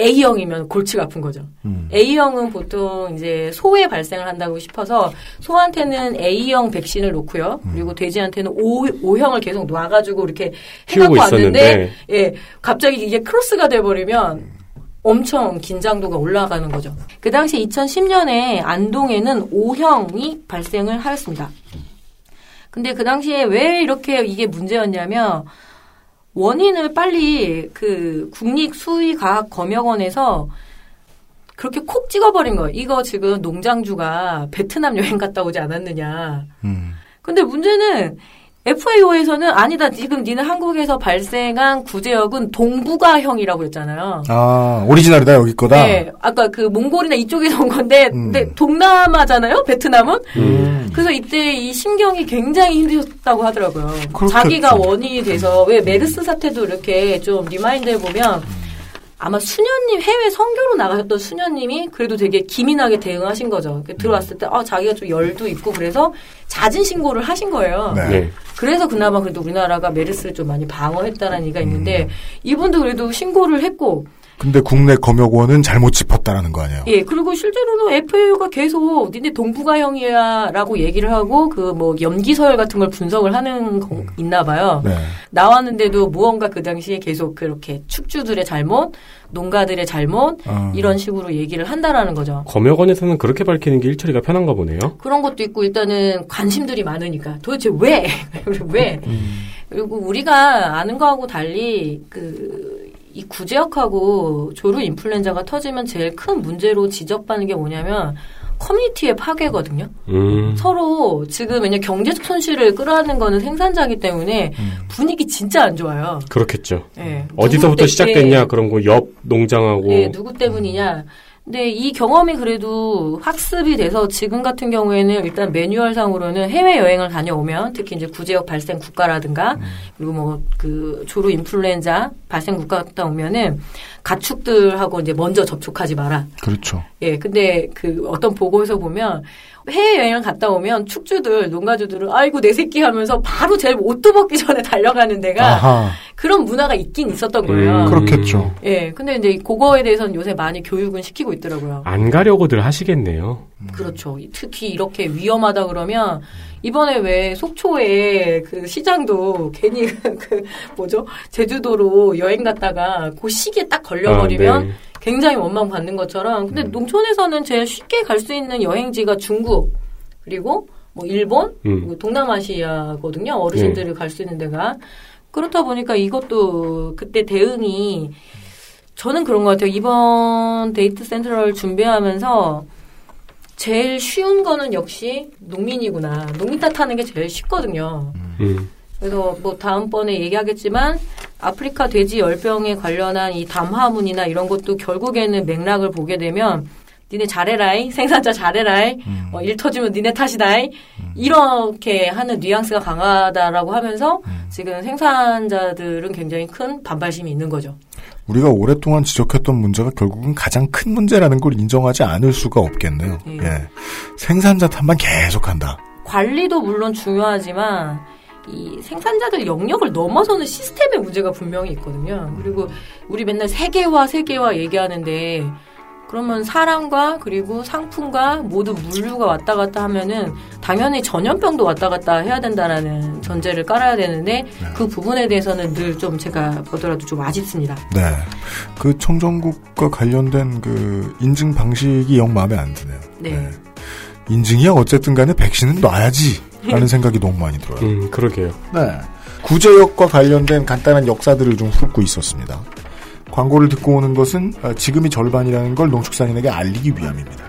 A형이면 골치가 아픈 거죠. 음. A형은 보통 이제 소에 발생을 한다고 싶어서 소한테는 A형 백신을 놓고요. 그리고 돼지한테는 O, O형을 계속 놔가지고 이렇게 해갖고 왔는데. 예, 갑자기 이게 크로스가 돼버리면 엄청 긴장도가 올라가는 거죠. 그 당시 2010년에 안동에는 O형이 발생을 하였습니다. 근데 그 당시에 왜 이렇게 이게 문제였냐면 원인을 빨리 그 국립수의과학검역원에서 그렇게 콕 찍어버린 거예요. 이거 지금 농장주가 베트남 여행 갔다 오지 않았느냐. 음. 근데 문제는 FAO에서는 아니다. 지금 니는 한국에서 발생한 구제역은 동북아형이라고 했잖아요. 아, 오리지널이다, 여기 거다. 네, 아까 그 몽골이나 이쪽에서 온 건데, 음. 근데 동남아잖아요, 베트남은. 음. 그래서 이때 이 신경이 굉장히 힘드셨다고 하더라고요. 그렇겠죠. 자기가 원인이 돼서 왜 메르스 사태도 이렇게 좀 remind해 보면 아마 수녀님 해외 선교로 나가셨던 수녀님이 그래도 되게 기민하게 대응하신 거죠. 그 들어왔을 때 아, 자기가 좀 열도 있고 그래서 잦은 신고를 하신 거예요. 네. 네. 그래서 그나마 그래도 우리나라가 메르스를 좀 많이 방어했다는 얘기가 있는데 음. 이분도 그래도 신고를 했고 근데 국내 검역원은 잘못 짚었다라는 거 아니에요? 예, 그리고 실제로는 FAO가 계속 니네 동북아형이야라고 얘기를 하고 그 뭐 염기 서열 같은 걸 분석을 하는 거 있나 봐요. 네. 나왔는데도 무언가 그 당시에 계속 그렇게 축주들의 잘못, 농가들의 잘못 어. 이런 식으로 얘기를 한다라는 거죠. 검역원에서는 그렇게 밝히는 게 일처리가 편한가 보네요. 그런 것도 있고 일단은 관심들이 많으니까 도대체 왜? 왜? 음. 그리고 우리가 아는 거하고 달리 그 이 구제역하고 조류 인플루엔자가 터지면 제일 큰 문제로 지적받는 게 뭐냐면 커뮤니티의 파괴거든요. 음. 서로 지금 왜냐 경제적 손실을 끌어안는 거는 생산자기 때문에 음. 분위기 진짜 안 좋아요. 그렇겠죠. 예. 어디서부터 시작됐냐 그런 거 옆 농장하고 예, 누구 때문이냐. 근데 이 경험이 그래도 학습이 돼서 지금 같은 경우에는 일단 매뉴얼상으로는 해외 여행을 다녀오면 특히 이제 구제역 발생 국가라든가 그리고 뭐 그 조루 인플루엔자 발생 국가 갔다 오면은 가축들하고 이제 먼저 접촉하지 마라. 그렇죠. 예, 근데 그 어떤 보고에서 보면 해외여행을 갔다 오면 축주들, 농가주들은 아이고 내 새끼 하면서 바로 제일 옷도 벗기 전에 달려가는 데가 아하. 그런 문화가 있긴 있었던 거예요. 음. 그렇겠죠. 예, 근데 이제 그거에 대해서는 요새 많이 교육은 시키고 있더라고요. 안 가려고들 하시겠네요. 그렇죠. 특히 이렇게 위험하다 그러면 이번에 왜 속초에 그 시장도 괜히 그 뭐죠? 제주도로 여행 갔다가 그 시기에 딱 걸려버리면 아, 네. 굉장히 원망 받는 것처럼 근데 농촌에서는 제일 쉽게 갈 수 있는 여행지가 중국 그리고 뭐 일본 음. 동남아시아거든요. 어르신들이 갈수 있는 데가. 그렇다 보니까 이것도 그때 대응이 저는 그런 것 같아요. 이번 데이트 센트럴 준비하면서 제일 쉬운 거는 역시 농민이구나 농민 탓하는 게 제일 쉽거든요 음. 그래서 뭐 다음번에 얘기하겠지만 아프리카 돼지 열병에 관련한 이 담화문이나 이런 것도 결국에는 맥락을 보게 되면 니네 잘해라이 생산자 잘해라이 음. 어, 일 터지면 니네 탓이다이 이렇게 하는 뉘앙스가 강하다라고 하면서 지금 생산자들은 굉장히 큰 반발심이 있는 거죠. 우리가 오랫동안 지적했던 문제가 결국은 가장 큰 문제라는 걸 인정하지 않을 수가 없겠네요. 예. 예. 생산자 탓만 계속한다. 관리도 물론 중요하지만 이 생산자들 영역을 넘어서는 시스템의 문제가 분명히 있거든요. 그리고 우리 맨날 세계화 세계화 얘기하는데 그러면 사람과 그리고 상품과 모두 물류가 왔다 갔다 하면은 당연히 전염병도 왔다 갔다 해야 된다라는 전제를 깔아야 되는데 그 부분에 대해서는 늘 좀 제가 보더라도 좀 아쉽습니다. 네. 그 청정국과 관련된 그 인증 방식이 영 마음에 안 드네요. 네. 인증이야 어쨌든 간에 백신은 놔야지. 라는 생각이 너무 많이 들어요. 음, 그러게요. 네. 구제역과 관련된 간단한 역사들을 좀 훑고 있었습니다. 광고를 듣고 오는 것은 어, 지금이 절반이라는 걸 농축산인에게 알리기 위함입니다.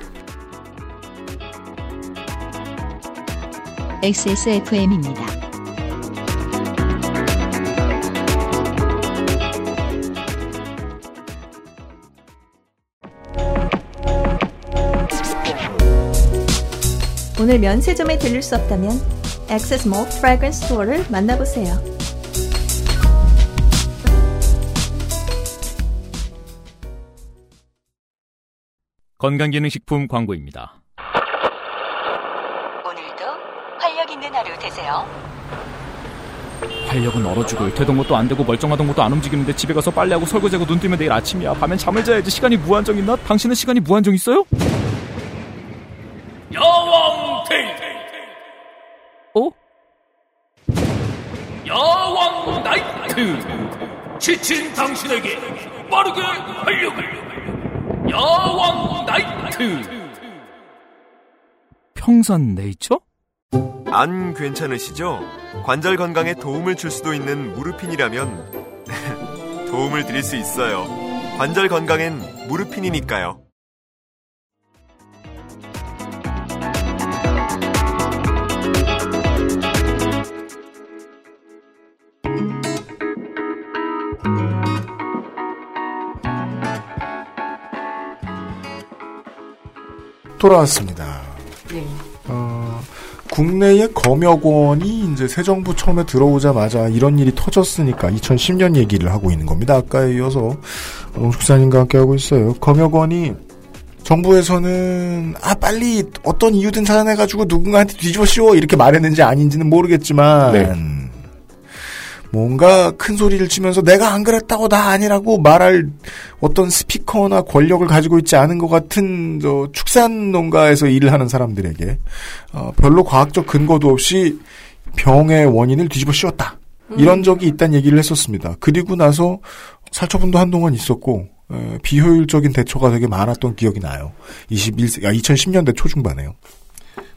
XSFM입니다. 오늘 면세점에 들릴 수 없다면 액세스 몰 프래그런스 스토어를 만나보세요. 건강기능식품 광고입니다. 오늘도 활력 있는 하루 되세요. 활력은 얼어 죽을 되던 것도 안 되고 멀쩡하던 것도 안 움직이는데 집에 가서 빨래하고 설거지하고 눈 뜨면 내일 아침이야. 밤엔 잠을 자야지. 시간이 무한정 있나? 당신은 시간이 무한정 있어요? 야왕 데이트 어? 야왕 나이트 지친 당신에게 빠르게 활력을 야왕 나이트 평산 네이처? 안 괜찮으시죠? 관절 건강에 도움을 줄 수도 있는 무르핀이라면 도움을 드릴 수 있어요. 관절 건강엔 무르핀이니까요. 돌아왔습니다. 네. 어, 국내의 검역원이 이제 새 정부 처음에 들어오자마자 이런 일이 터졌으니까 2010년 얘기를 하고 있는 겁니다. 아까에 이어서 농축사님과 함께 하고 있어요. 검역원이 정부에서는 아 빨리 어떤 이유든 찾아내가지고 누군가한테 뒤집어 씌워 이렇게 말했는지 아닌지는 모르겠지만 네. 뭔가 큰 소리를 치면서 내가 안 그랬다고 나 아니라고 말할 어떤 스피커나 권력을 가지고 있지 않은 것 같은 저 축산 농가에서 일을 하는 사람들에게 어, 별로 과학적 근거도 없이 병의 원인을 뒤집어 씌웠다. 이런 적이 있다는 얘기를 했었습니다. 그리고 나서 살처분도 한동안 있었고 에, 비효율적인 대처가 되게 많았던 기억이 나요. 21세, 아, 2010년대 초중반에요.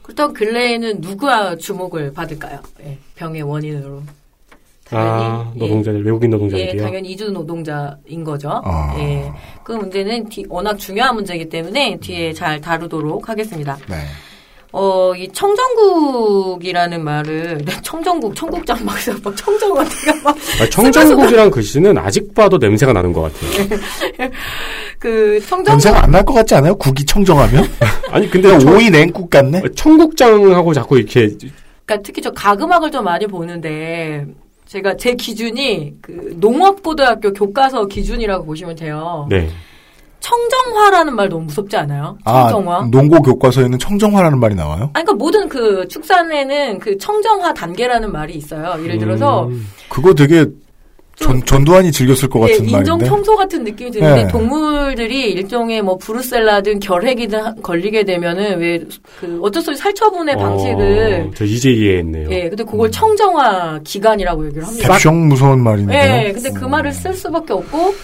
그렇다면 근래에는 누가 주목을 받을까요? 예, 병의 원인으로. 아, 예. 노동자들, 외국인 예, 노동자들이요? 당연히 이주 노동자인 거죠. 아. 예. 그 문제는 뒤- 워낙 중요한 문제이기 때문에 뒤에 잘 다루도록 하겠습니다. 네. 어, 이 청정국이라는 말을, 네, 청정국, 청국장 막, 해서 막 청정원, 내가 막, 아, 청정국이란 글씨는 아직 봐도 냄새가 나는 것 같아요. 그, 청정국. 냄새가 안 날 것 같지 않아요? 국이 청정하면? 아니, 근데 청- 오이 냉국 같네? 청국장하고 자꾸 이렇게 그러니까 특히 저 가금학을 좀 많이 보는데, 제가 제 기준이 그 농업고등학교 교과서 기준이라고 보시면 돼요. 네. 청정화라는 말 너무 무섭지 않아요? 아, 청정화. 농고 교과서에는 청정화라는 말이 나와요? 아니, 그러니까 모든 그 축산에는 그 청정화 단계라는 말이 있어요. 예를 들어서 음, 그거 되게 전, 전두환이 즐겼을 것 예, 같은 인정 말인데. 청소 같은 느낌이 드는데 네. 동물들이 일종의 뭐 브루셀라든 결핵이든 하- 걸리게 되면은 왜 그 어쩔 수 없이 살처분의 방식을 어, 저 이제 이해했네요. 예, 근데 그걸 청정화 기간이라고 얘기를 합니다. 대평 무서운 말인데요. 예, 근데 그 말을 쓸 수밖에 없고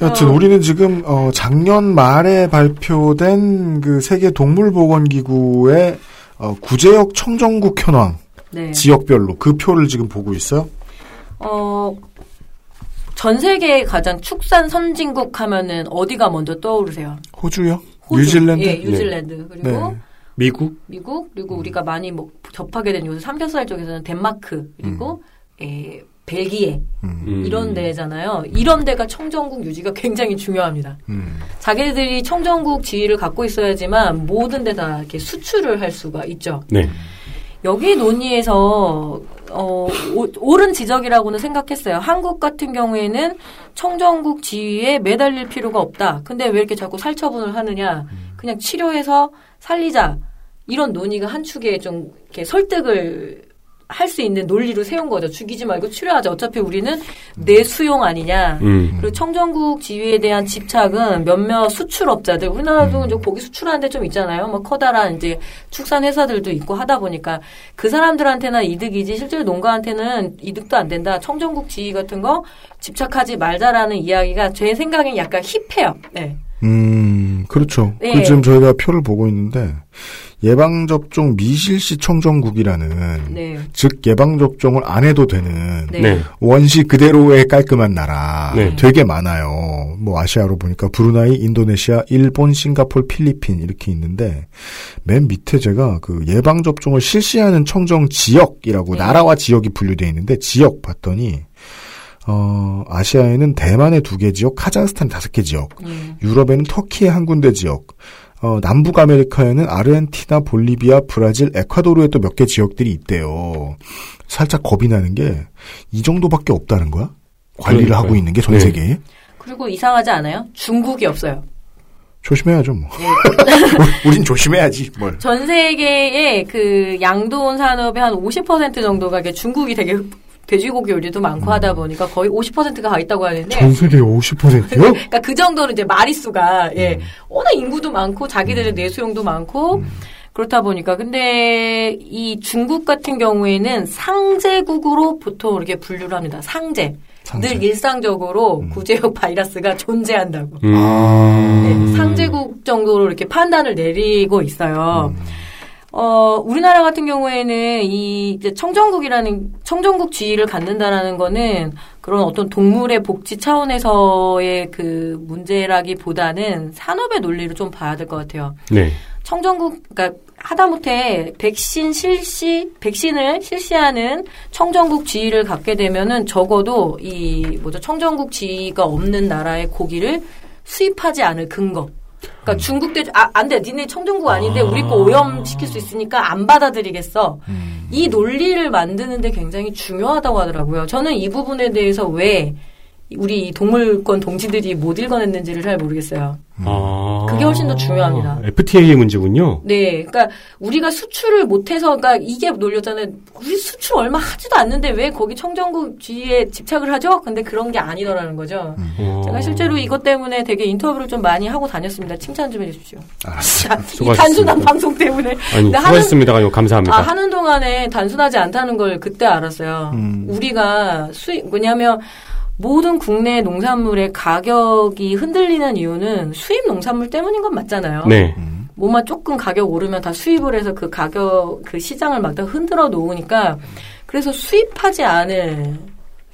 여튼 어. 우리는 지금 어, 작년 말에 발표된 그 세계 동물보건기구의 어, 구제역 청정국 현황 네. 지역별로 그 표를 지금 보고 있어요. 어, 전 세계 가장 축산 선진국 하면은 어디가 먼저 떠오르세요? 호주요? 호주. 뉴질랜드? 예, 뉴질랜드. 그리고 네. 미국? 미국 그리고 우리가 많이 뭐 접하게 된 요새 삼겹살 쪽에서는 덴마크 그리고 에, 벨기에 음. 이런 데잖아요. 이런 데가 청정국 유지가 굉장히 중요합니다. 음. 자기들이 청정국 지위를 갖고 있어야지만 모든 데 다 이렇게 수출을 할 수가 있죠. 네. 여기 논의에서 어, 오- 옳은 지적이라고는 생각했어요. 한국 같은 경우에는 청정국 지위에 매달릴 필요가 없다. 근데 왜 이렇게 자꾸 살처분을 하느냐? 그냥 치료해서 살리자. 이런 논의가 한 축에 좀 이렇게 설득을 할 수 있는 논리로 세운 거죠. 죽이지 말고 치료하자. 어차피 우리는 내 수용 아니냐. 음. 그리고 청정국 지위에 대한 집착은 몇몇 수출업자들, 우리나라도 이제 고기 수출하는 데 좀 있잖아요. 뭐 커다란 이제 축산 회사들도 있고 하다 보니까 그 사람들한테는 이득이지 실제로 농가한테는 이득도 안 된다. 청정국 지위 같은 거 집착하지 말자라는 이야기가 제 생각엔 약간 힙해요. 네. 음, 그렇죠. 네. 그 지금 저희가 표를 보고 있는데 예방접종 미실시 청정국이라는 네. 즉 예방접종을 안 해도 되는 네. 네. 원시 그대로의 깔끔한 나라 네. 되게 많아요. 뭐 아시아로 보니까 브루나이, 인도네시아, 일본, 싱가폴, 필리핀 이렇게 있는데 맨 밑에 제가 그 예방 접종을 실시하는 청정 지역이라고 네. 나라와 지역이 분류되어 있는데 지역 봤더니 어 아시아에는 대만의 두 개 지역, 카자흐스탄 다섯 개 지역, 예. 유럽에는 터키의 한 군데 지역, 어, 남북 아메리카에는 아르헨티나, 볼리비아, 브라질, 에콰도르에 또 몇 개 지역들이 있대요. 살짝 겁이 나는 게 이 정도밖에 없다는 거야? 관리를 그러니까요. 하고 있는 게전 네. 세계에? 그리고 이상하지 않아요? 중국이 없어요. 조심해야죠, 뭐. 예. 우린 조심해야지, 뭘. 전 세계의 그 양돈 산업의 한 50% 정도가 중국이 되게 돼지고기 요리도 많고 하다 보니까 거의 50%가 가 있다고 하는데 전 세계 50%요? 그러니까 그 정도는 이제 마리수가 예 워낙 인구도 많고 자기들의 내수용도 많고 그렇다 보니까 근데 이 중국 같은 경우에는 상제국으로 보통 이렇게 분류를 합니다. 상제. 늘 일상적으로 구제역 바이러스가 존재한다고. 음. 아. 네, 상제국 정도로 이렇게 판단을 내리고 있어요. 음. 어, 우리나라 같은 경우에는 이 청정국이라는 청정국 지위를 갖는다라는 거는 그런 어떤 동물의 복지 차원에서의 그 문제라기보다는 산업의 논리를 좀 봐야 될 것 같아요. 네. 청정국, 그러니까 하다못해 백신 실시, 백신을 실시하는 청정국 지위를 갖게 되면은 적어도 이 뭐죠 청정국 지위가 없는 나라의 고기를 수입하지 않을 근거. 그러니까 중국 대, 아, 안 돼. 니네 청정국 아닌데 우리 거 오염시킬 수 있으니까 안 받아들이겠어. 이 논리를 만드는데 굉장히 중요하다고 하더라고요. 저는 이 부분에 대해서 왜 우리 동물권 동지들이 못 읽어냈는지를 잘 모르겠어요. 아. 그게 훨씬 더 중요합니다. FTA의 문제군요. 네, 그러니까 우리가 수출을 못해서, 그러니까 이게 놀렸잖아요. 우리 수출 얼마 하지도 않는데 왜 거기 청정국 지위에 집착을 하죠? 근데 그런 게 아니더라는 거죠. 어. 제가 실제로 이것 때문에 되게 인터뷰를 좀 많이 하고 다녔습니다. 칭찬 좀 해주십시오. 알았어. 이. 단순한 방송 때문에. 아니, 수고하셨습니다. 아니요, 감사합니다. 아, 하는 동안에 단순하지 않다는 걸 그때 알았어요. 음. 우리가 수입, 뭐냐면, 모든 국내 농산물의 가격이 흔들리는 이유는 수입 농산물 때문인 건 맞잖아요. 네. 뭐만 조금 가격 오르면 다 수입을 해서 그 가격, 그 시장을 막 다 흔들어 놓으니까 그래서 수입하지 않을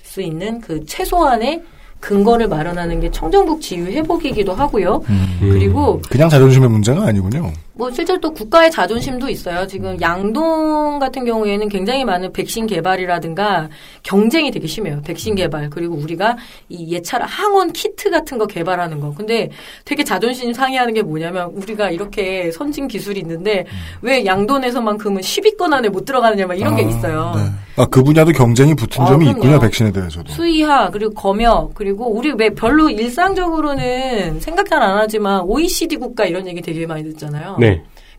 수 있는 그 최소한의 근거를 마련하는 게 청정국 지위 회복이기도 하고요. 그리고 그냥 자존심의 문제가 아니군요. 뭐 실제로 또 국가의 자존심도 있어요. 지금 양동 같은 경우에는 굉장히 많은 백신 개발이라든가 경쟁이 되게 심해요. 백신 개발 그리고 우리가 이 예찰 항원 키트 같은 거 개발하는 거. 근데 되게 자존심 상해하는 게 뭐냐면 우리가 이렇게 선진 기술이 있는데 왜 양돈에서만큼은 10위권 안에 못 들어가느냐 막 이런 게 있어요. 네. 아, 그 분야도 경쟁이 붙은 아, 점이 그럼요. 있군요, 백신에 대해서도. 수의학 그리고 검역 그리고 우리 왜 별로 일상적으로는 생각 잘 안 하지만 OECD 국가 이런 얘기 되게 많이 듣잖아요. 네.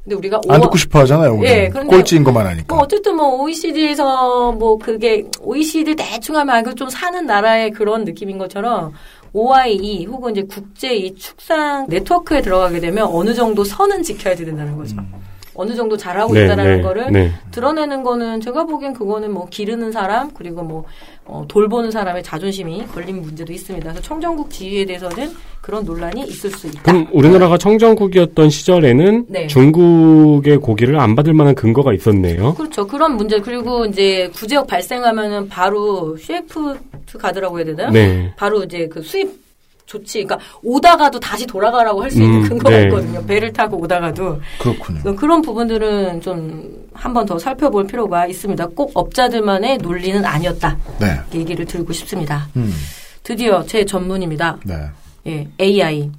근데 우리가 안 오와- 듣고 싶어 하잖아요, 우리. 예, 그런데 꼴찌인 것만 하니까. 뭐 어쨌든 뭐 OECD에서 뭐 그게 OECD 대충 하면 알고 좀 사는 나라의 그런 느낌인 것처럼 OIE 혹은 이제 국제 이 축산 네트워크에 들어가게 되면 어느 정도 선은 지켜야 된다는 거죠. 어느 정도 잘하고 네, 있다라는 네, 거를 네. 드러내는 거는 제가 보기엔 그거는 뭐 기르는 사람 그리고 뭐 어, 돌보는 사람의 자존심이 걸린 문제도 있습니다. 그래서 청정국 지위에 대해서는 그런 논란이 있을 수 있다. 그럼 우리나라가 청정국이었던 시절에는 네. 중국의 고기를 안 받을 만한 근거가 있었네요. 그렇죠. 그런 문제 그리고 이제 구제역 발생하면은 바로 쉐프트 가드라고 해야 되나요? 네. 바로 이제 그 수입 조치, 그러니까 오다가도 다시 돌아가라고 할수 있는 음, 근거가 네. 있거든요. 배를 타고 오다가도 그렇군요. 그런 부분들은 좀 한 번 더 살펴볼 필요가 있습니다. 꼭 업자들만의 논리는 아니었다. 네. 얘기를 드리고 싶습니다. 음. 드디어 제 전문입니다. 네. 예, AI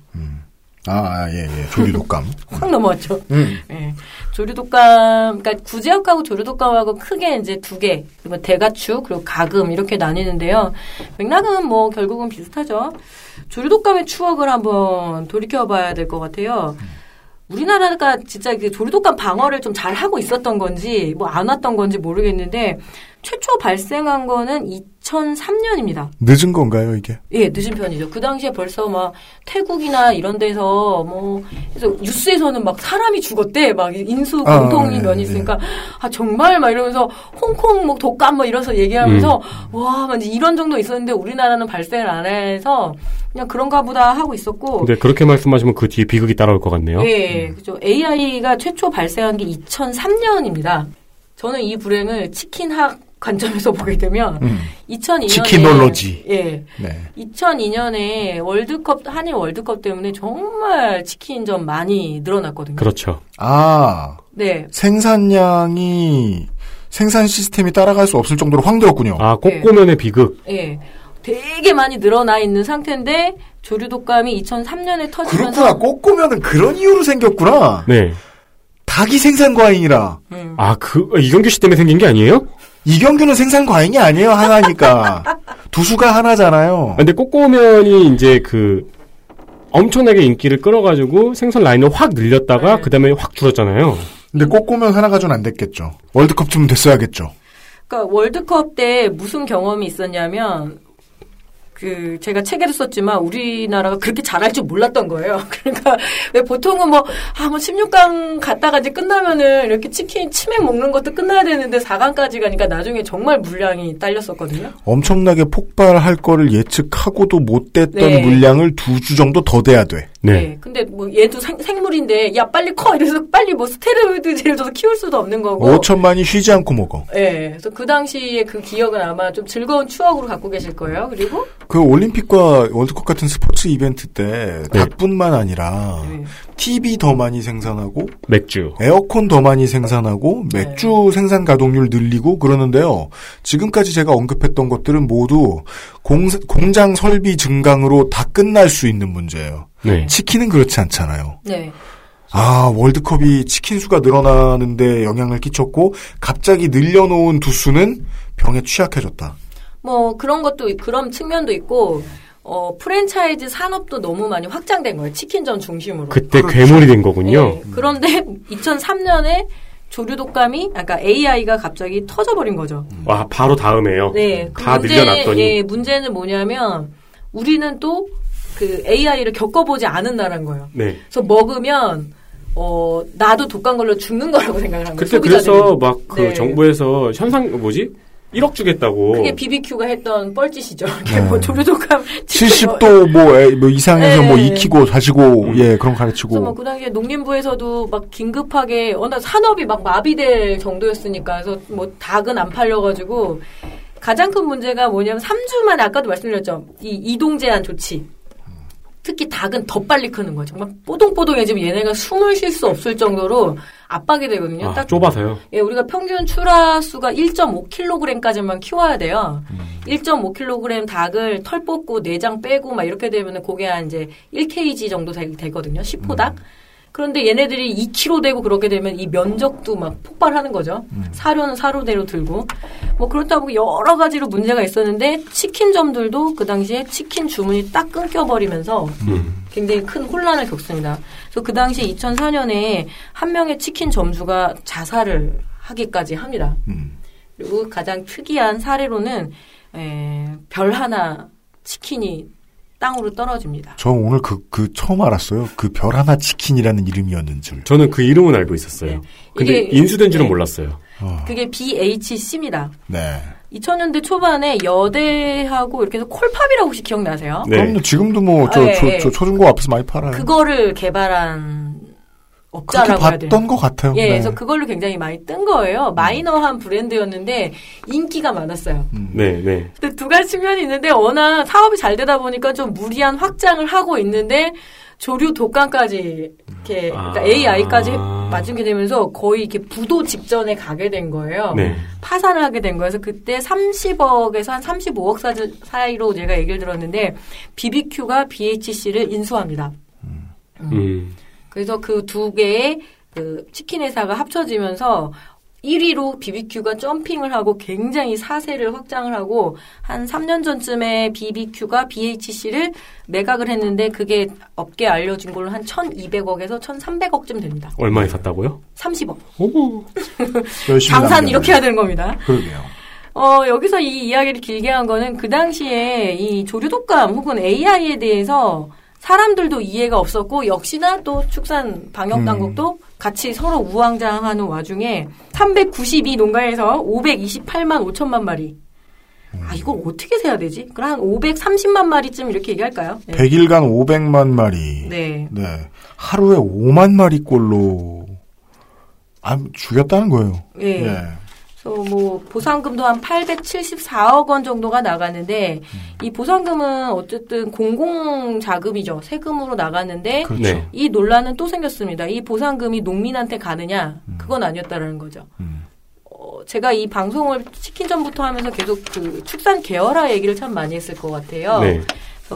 아, 아, 예, 예. 조리독감. 확 넘어왔죠. 음. 예. 조류독감, 그러니까 구제역하고 조류독감하고 크게 이제 두 개, 그리고 대가축, 그리고 가금 이렇게 나뉘는데요. 맥락은 뭐 결국은 비슷하죠. 조류독감의 추억을 한번 돌이켜봐야 될 것 같아요. 우리나라가 진짜 그 조류독감 방어를 좀 잘 하고 있었던 건지 뭐 안 왔던 건지 모르겠는데 최초 발생한 거는 2003년입니다. 늦은 건가요, 이게? 예, 늦은 편이죠. 그 당시에 벌써 막 태국이나 이런 데서 뭐 그래서 뉴스에서는 막 사람이 죽었대, 막 인수 아, 공통인 예, 면이 있으니까 아 정말 막 이러면서 홍콩 뭐 독감 뭐 이러서 얘기하면서 와, 막 이런 정도 있었는데 우리나라는 발생을 안 해서 그냥 그런가 보다 하고 있었고 근데 그렇게 말씀하시면 그 뒤에 비극이 따라올 것 같네요. 예, 그죠. AI가 최초 발생한 게 2003년입니다. 저는 이 불행을 치킨학 관점에서 보게 되면 음. 2002년에 치킨놀로지. 예. 네. 2002년에 월드컵 한일 월드컵 때문에 정말 치킨점 많이 늘어났거든요. 그렇죠. 아, 네. 생산량이, 생산 시스템이 따라갈 수 없을 정도로 확 늘었군요. 아, 꼬꼬면의 비극. 예. 되게 많이 늘어나 있는 상태인데 조류 독감이 2003년에 터지면서 그렇구나. 꼬꼬면은 그런 이유로 생겼구나. 네. 닭이 생산 과잉이라. 음. 아, 그, 이경규 씨 때문에 생긴 게 아니에요? 이경규는 생산 과잉이 아니에요, 하나니까. 두수가 하나잖아요. 아, 근데 꼬꼬면이 이제 그, 엄청나게 인기를 끌어가지고 생선 라인을 확 늘렸다가 그 다음에 확 줄었잖아요. 근데 꼬꼬면 하나 가지고는 안 됐겠죠. 월드컵쯤 됐어야겠죠. 그러니까 월드컵 때 무슨 경험이 있었냐면 그 제가 책에도 썼지만 우리나라가 그렇게 잘할 줄 몰랐던 거예요. 그러니까 왜 보통은 뭐 아 뭐 16강 갔다가 이제 끝나면은 이렇게 치킨 치맥 먹는 것도 끝나야 되는데 4강까지 가니까 나중에 정말 물량이 딸렸었거든요. 엄청나게 폭발할 거를 예측하고도 못 됐던 네. 물량을 두 주 정도 더 돼야 돼. 네. 근데 뭐 얘도 생, 생물인데 야 빨리 커 이래서 빨리 뭐 스테로이드제를 줘서 키울 수도 없는 거고. 5천만이 쉬지 않고 먹어. 네. 그래서 그 당시에 그 기억은 아마 좀 즐거운 추억으로 갖고 계실 거예요. 그리고 그 올림픽과 월드컵 같은 스포츠 이벤트 때 닭뿐만 아니라 TV 더 많이 생산하고 맥주. 에어컨 더 많이 생산하고 맥주 생산 가동률 늘리고 그러는데요. 지금까지 제가 언급했던 것들은 모두 공, 공장 설비 증강으로 다 끝날 수 있는 문제예요. 네. 치킨은 그렇지 않잖아요. 네. 아, 월드컵이 치킨 수가 늘어나는데 영향을 끼쳤고 갑자기 늘려놓은 두 수는 병에 취약해졌다. 뭐 그런 것도 그런 측면도 있고 어 프랜차이즈 산업도 너무 많이 확장된 거예요. 치킨전 중심으로. 그때 괴물이 된 거군요. 네. 그런데 2003년에 조류 독감이 그러니까 AI가 갑자기 터져버린 거죠. 와, 바로 다음에요. 네. 그 다 문제, 늘려놨더니. 예, 문제는 뭐냐면 우리는 또 그 AI를 겪어보지 않은 나라인 거예요. 네. 그래서 먹으면 어 나도 독감 걸려 죽는 거라고 생각을 한 거예요. 그때. 그래서 막그 네. 정부에서 현상 뭐지? 1억 주겠다고. 그게 BBQ가 했던 뻘짓이죠. 이게 네. 뭐 조류독감 70도 뭐, 에, 뭐 이상해서 네. 뭐 익히고 다시고 예 그런 가르치고 그래서 뭐그 당시에 농림부에서도 막 긴급하게 어나 산업이 막 마비될 정도였으니까 그래서 뭐 닭은 안 팔려가지고 가장 큰 문제가 뭐냐면 3주 만에 아까도 말씀드렸죠 이 이동 제한 조치 특히 닭은 더 빨리 크는 거예요 정말 뽀동뽀동해지면 얘네가 숨을 쉴 수 없을 정도로 압박이 되거든요 아, 딱 좁아서요. 예, 우리가 평균 출하 수가 1.5kg까지만 키워야 돼요. 음. 1.5kg 닭을 털 뽑고 내장 빼고 막 이렇게 되면은 그게 한 이제 1kg 정도 되, 되거든요. 10호닭. 음. 그런데 얘네들이 2kg 되고 그렇게 되면 이 면적도 막 폭발하는 거죠. 음. 사료는 사료대로 들고. 뭐 그렇다고 여러 가지로 문제가 있었는데 치킨점들도 그 당시에 치킨 주문이 딱 끊겨버리면서 음. 굉장히 큰 혼란을 겪습니다. 그래서 그 당시 2004년에 한 명의 치킨 점주가 자살을 하기까지 합니다. 그리고 가장 특이한 사례로는 에, 별 하나 치킨이 땅으로 떨어집니다. 저 오늘 그, 그 처음 알았어요. 그 별 하나 치킨이라는 이름이었는 줄. 저는 그 이름은 알고 있었어요. 근데 이게- 인수된 줄은 네. 몰랐어요. 그게 BHC입니다. 네. 2000년대 초반에 여대하고 이렇게 해서 콜팝이라고 혹시 기억나세요? 그럼요. 지금도 뭐, 저, 아, 예, 저, 예. 저 초중고 앞에서 많이 팔아요. 그거를 개발한 그렇게 업자라고 해야 봤던 돼요. 것 같아요. 예, 네. 그래서 그걸로 굉장히 많이 뜬 거예요. 마이너한 브랜드였는데 인기가 많았어요. 네, 네. 근데 두 가지 측면이 있는데 워낙 사업이 잘 되다 보니까 좀 무리한 확장을 하고 있는데 조류 독감까지 이렇게 그러니까 아. AI까지 맞추게 되면서 거의 이렇게 부도 직전에 가게 된 거예요. 네. 파산을 하게 된 거예요. 그래서 그때 30억에서 한 35억 사- 사이로 제가 얘기를 들었는데 BBQ가 BHC를 인수합니다. 음. 그래서 그 두 개의 그 치킨 회사가 합쳐지면서 1위로 BBQ가 점핑을 하고 굉장히 사세를 확장을 하고 한 3년 전쯤에 BBQ가 BHC를 매각을 했는데 그게 업계에 알려진 걸로 한 1,200억에서 1,300억쯤 됩니다. 얼마에 샀다고요? 30억. 오. 열심히 장산 남겨요. 이렇게 해야 되는 겁니다. 그러게요. 어, 여기서 이 이야기를 길게 한 거는 그 당시에 이 조류독감 혹은 AI에 대해서 사람들도 이해가 없었고 역시나 또 축산 방역 당국도 같이 서로 우왕좌왕하는 와중에 392 농가에서 528만 5천만 마리. 아 이걸 어떻게 세야 되지? 그럼 한 530만 마리쯤 이렇게 얘기할까요? 네. 100일간 500만 마리. 네. 하루에 5만 마리꼴로 아, 죽였다는 거예요. 예. 그래서 뭐 보상금도 한 874억 원 정도가 나갔는데 이 보상금은 어쨌든 공공 자금이죠. 세금으로 나갔는데 그렇죠. 네. 이 논란은 또 생겼습니다. 이 보상금이 농민한테 가느냐? 그건 아니었다라는 거죠. 어, 제가 이 방송을 치킨 전부터 하면서 계속 그 축산 계열화 얘기를 참 많이 했을 것 같아요. 네.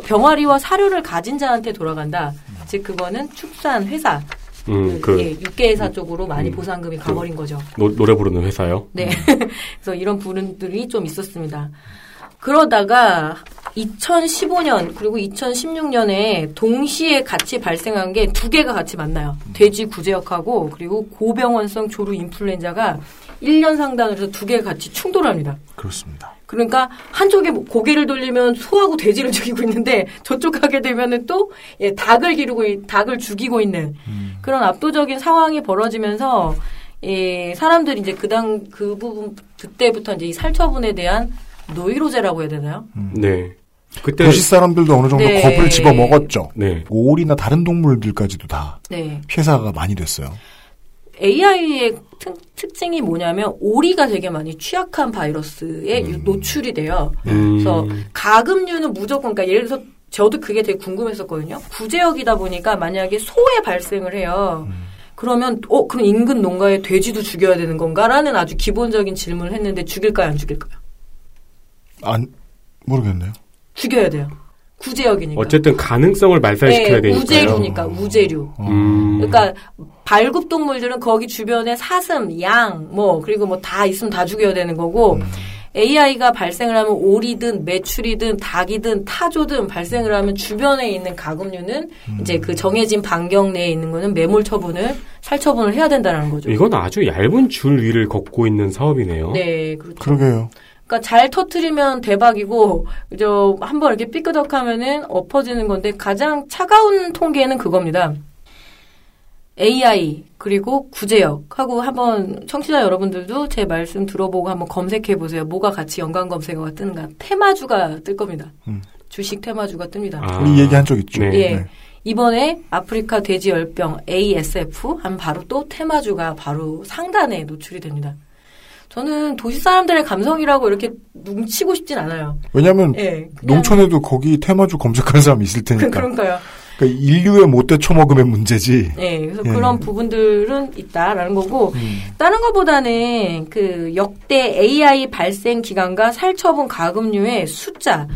병아리와 사료를 가진 자한테 돌아간다. 즉 그거는 축산 회사, 음, 그, 그, 예, 육계회사 쪽으로 많이 음, 보상금이 가버린 거죠. 노, 노래 부르는 회사요? 네. 그래서 이런 분들이 좀 있었습니다. 그러다가 2015년 그리고 2016년에 동시에 같이 발생한 게 두 개가 같이 만나요. 돼지 구제역하고 그리고 고병원성 조루 인플루엔자가 1년 상당으로 두 개가 같이 충돌합니다. 그렇습니다. 그러니까 한쪽에 뭐 고개를 돌리면 소하고 돼지를 죽이고 있는데 저쪽 가게 되면은 또 예, 닭을 기르고 있- 닭을 죽이고 있는 그런 압도적인 상황이 벌어지면서 예, 사람들이 이제 그당 그 부분 그때부터 이제 이 살처분에 대한 노이로제라고 해야 되나요? 네. 그때 도시 사람들도 어느 정도 네. 겁을 집어 먹었죠. 네. 오리나 다른 동물들까지도 다 네. 피해사가 많이 됐어요. AI의 특징이 뭐냐면 오리가 되게 많이 취약한 바이러스에 음. 유- 노출이 돼요. 음. 그래서 가금류는 무조건 그러니까 예를 들어서 저도 그게 되게 궁금했었거든요. 구제역이다 보니까 만약에 소에 발생을 해요. 그러면 어 그럼 인근 농가에 돼지도 죽여야 되는 건가라는 아주 기본적인 질문을 했는데 죽일까요 안 죽일까요? 안 모르겠네요. 죽여야 돼요. 구제역이니까. 어쨌든 가능성을 말살시켜야 네, 되니까요. 우제류니까 우제류. 음. 그러니까 발굽 동물들은 거기 주변에 사슴, 양, 뭐 그리고 뭐 다 있으면 다 죽여야 되는 거고 AI가 발생을 하면 오리든 메추리든 닭이든 타조든 발생을 하면 주변에 있는 가금류는 이제 그 정해진 반경 내에 있는 거는 매몰 처분을 살 처분을 해야 된다는 거죠. 이건 아주 얇은 줄 위를 걷고 있는 사업이네요. 네, 그렇죠. 그러게요. 그러니까 잘 터트리면 대박이고 저 한 번 이렇게 삐끄덕하면은 엎어지는 건데 가장 차가운 통계는 그겁니다. AI 그리고 구제역 하고 한번 청취자 여러분들도 제 말씀 들어보고 한번 검색해 보세요. 뭐가 같이 연관 검색어가 뜨는가? 테마주가 뜰 겁니다. 음. 주식 테마주가 뜹니다. 아. 우리 얘기한 적 있죠. 네. 예. 네. 이번에 아프리카 돼지 열병 ASF 하면 바로 또 테마주가 바로 상단에 노출이 됩니다. 저는 도시 사람들의 감성이라고 이렇게 뭉치고 싶진 않아요. 왜냐하면 예, 그냥- 농촌에도 거기 테마주 검색하는 사람이 있을 테니까. 그 런가요? 그러니까 인류의 못돼 처먹음의 문제지. 네, 그래서 예. 그런 부분들은 있다라는 거고, 음. 다른 것보다는 그 역대 AI 발생 기간과 살처분 가금류의 숫자,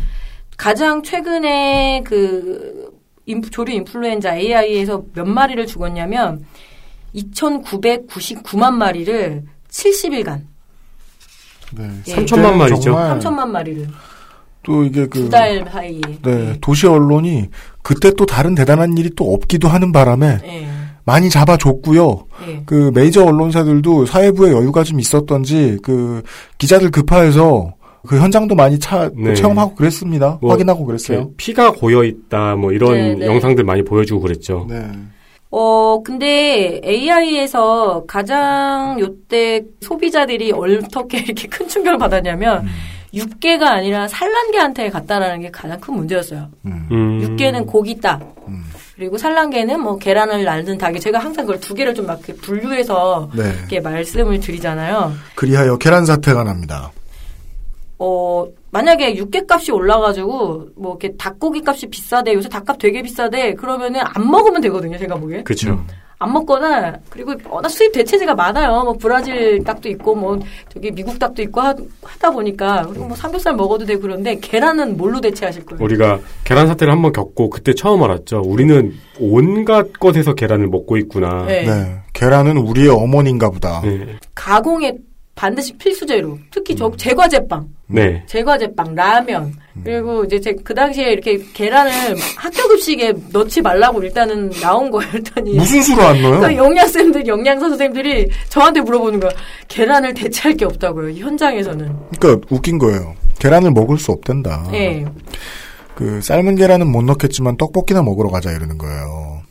가장 최근에 그 인프- 조류 인플루엔자 AI에서 몇 마리를 죽었냐면 2,999만 마리를 70일간, 네. 예. 3천만 마리죠. 정말 3천만 마리를 또 이게 그 두달 사이에. 네, 도시 언론이 그때 또 다른 대단한 일이 또 없기도 하는 바람에 예. 많이 잡아줬고요. 예. 그 메이저 언론사들도 사회부에 여유가 좀 있었던지 그 기자들 급파해서 그 현장도 많이 차 네. 체험하고 그랬습니다. 뭐, 확인하고 그랬어요. 피가 고여 있다 뭐 이런 네, 네. 영상들 많이 보여주고 그랬죠. 네. 어, 근데 AI에서 가장 요때 소비자들이 어떻게 이렇게 큰 충격을 받았냐면, 육개가 아니라 산란개한테 갔다라는 게 가장 큰 문제였어요. 음. 육개는 고기다. 그리고 산란개는 뭐 계란을 낳는 닭이 제가 항상 그걸 두 개를 좀막 이렇게 분류해서 네. 이렇게 말씀을 드리잖아요. 그리하여 계란 사태가 납니다. 어, 만약에 육개 값이 올라가지고 뭐 이렇게 닭고기 값이 비싸대. 요새 닭값 되게 비싸대. 그러면은 안 먹으면 되거든요, 제가 보기엔. 그렇죠. 안 먹거나 그리고 워낙 수입 대체제가 많아요. 뭐 브라질 닭도 있고 뭐 저기 미국 닭도 있고 하, 다 보니까 그리고 뭐 삼겹살 먹어도 되고 그런데 계란은 뭘로 대체하실 거예요? 우리가 계란 사태를 한번 겪고 그때 처음 알았죠. 우리는 온갖 것에서 계란을 먹고 있구나. 네. 네. 계란은 우리의 어머니인가 보다. 네. 가공에 반드시 필수 재료. 특히 저 제과제빵, 네. 제과제빵, 라면 그리고 이제 제 그 당시에 이렇게 계란을 학교 급식에 넣지 말라고 일단은 나온 거예요. 했더니 무슨 수로 안 넣어요? 그 영양 쌤들, 영양사 선생님들이 저한테 물어보는 거야. 계란을 대체할 게 없다고요. 현장에서는. 그러니까 웃긴 거예요. 계란을 먹을 수 없단다. 예. 그 삶은 계란은 못 넣겠지만 떡볶이나 먹으러 가자 이러는 거예요.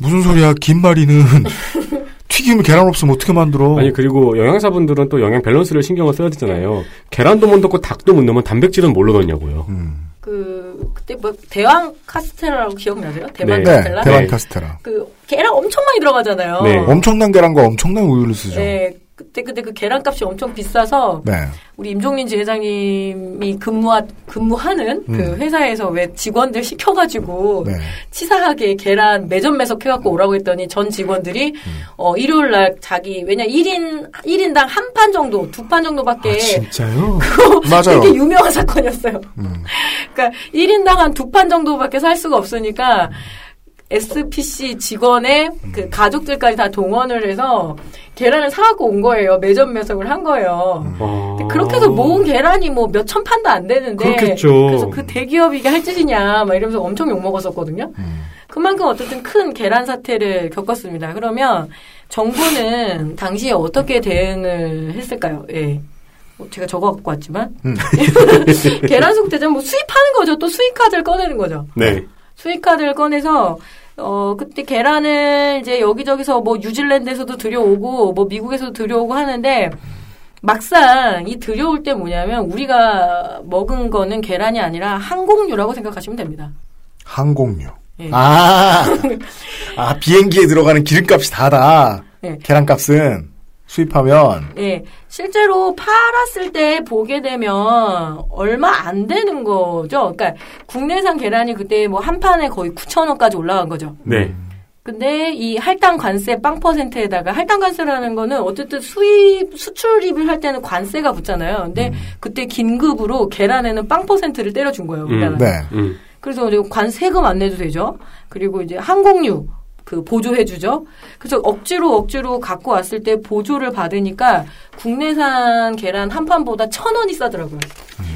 무슨 소리야? 김말이는 튀김을 계란 없으면 어떻게 만들어? 아니 그리고 영양사분들은 또 영양 밸런스를 신경을 써야 되잖아요. 계란도 못 넣고 닭도 못 넣으면 단백질은 뭘로 넣냐고요. 음. 그 그때 뭐 대왕 카스테라라고 기억나세요? 대왕 네. 카스텔라? 대왕 네. 카스테라. 그 계란 엄청 많이 들어가잖아요. 네. 엄청난 계란과 엄청난 우유를 쓰죠. 네, 그때 그때 그 계란값이 엄청 비싸서 네. 우리 임종린 지회장님이 근무하 근무하는 그 음. 회사에서 왜 직원들 시켜가지고 네. 치사하게 계란 매점 매석 해갖고 오라고 했더니 전 직원들이 음. 어 일요일 날 자기 왜냐 1인 1인당 한 판 정도 두 판 정도밖에 아, 진짜요? 맞아요. 되게 유명한 사건이었어요. 음. 그러니까 1인당 한 두 판 정도밖에 살 수가 없으니까 SPC 직원의 그 가족들까지 다 동원을 해서 계란을 사갖고 온 거예요. 매점 매석을 한 거예요. 근데 그렇게 해서 모은 계란이 뭐 몇 천 판도 안 되는데. 그렇겠죠. 그래서 그 대기업이 이게 할 짓이냐, 막 이러면서 엄청 욕먹었었거든요. 그만큼 어쨌든 큰 계란 사태를 겪었습니다. 그러면 정부는 당시에 어떻게 대응을 했을까요? 예. 뭐 제가 적어 갖고 왔지만. 계란 속대전 뭐 수입하는 거죠. 또 수입 카드를 꺼내는 거죠. 네. 수입카드를 꺼내서 어 그때 계란을 이제 여기저기서 뭐 뉴질랜드에서도 들여오고 뭐 미국에서도 들여오고 하는데 막상 이 들여올 때 뭐냐면 우리가 먹은 거는 계란이 아니라 항공유라고 생각하시면 됩니다. 항공유. 예. 아, 아 비행기에 들어가는 기름값이 다다. 예. 계란값은 수입하면 예, 실제로 팔았을 때 보게 되면 얼마 안 되는 거죠. 그러니까 국내산 계란이 그때 뭐 한 판에 거의 9천 원까지 올라간 거죠. 네. 근데 이 할당 관세 빵 퍼센트에다가 할당 관세라는 거는 어쨌든 수입 수출입을 할 때는 관세가 붙잖아요. 근데 그때 긴급으로 계란에는 빵 퍼센트를 때려준 거예요. 우리나라. 네. 음. 그래서 이제 관 세금 안 내도 되죠. 그리고 이제 항공유 그 보조해주죠. 그래서 억지로 억지로 갖고 왔을 때 보조를 받으니까 국내산 계란 한 판보다 천 원이 싸더라고요.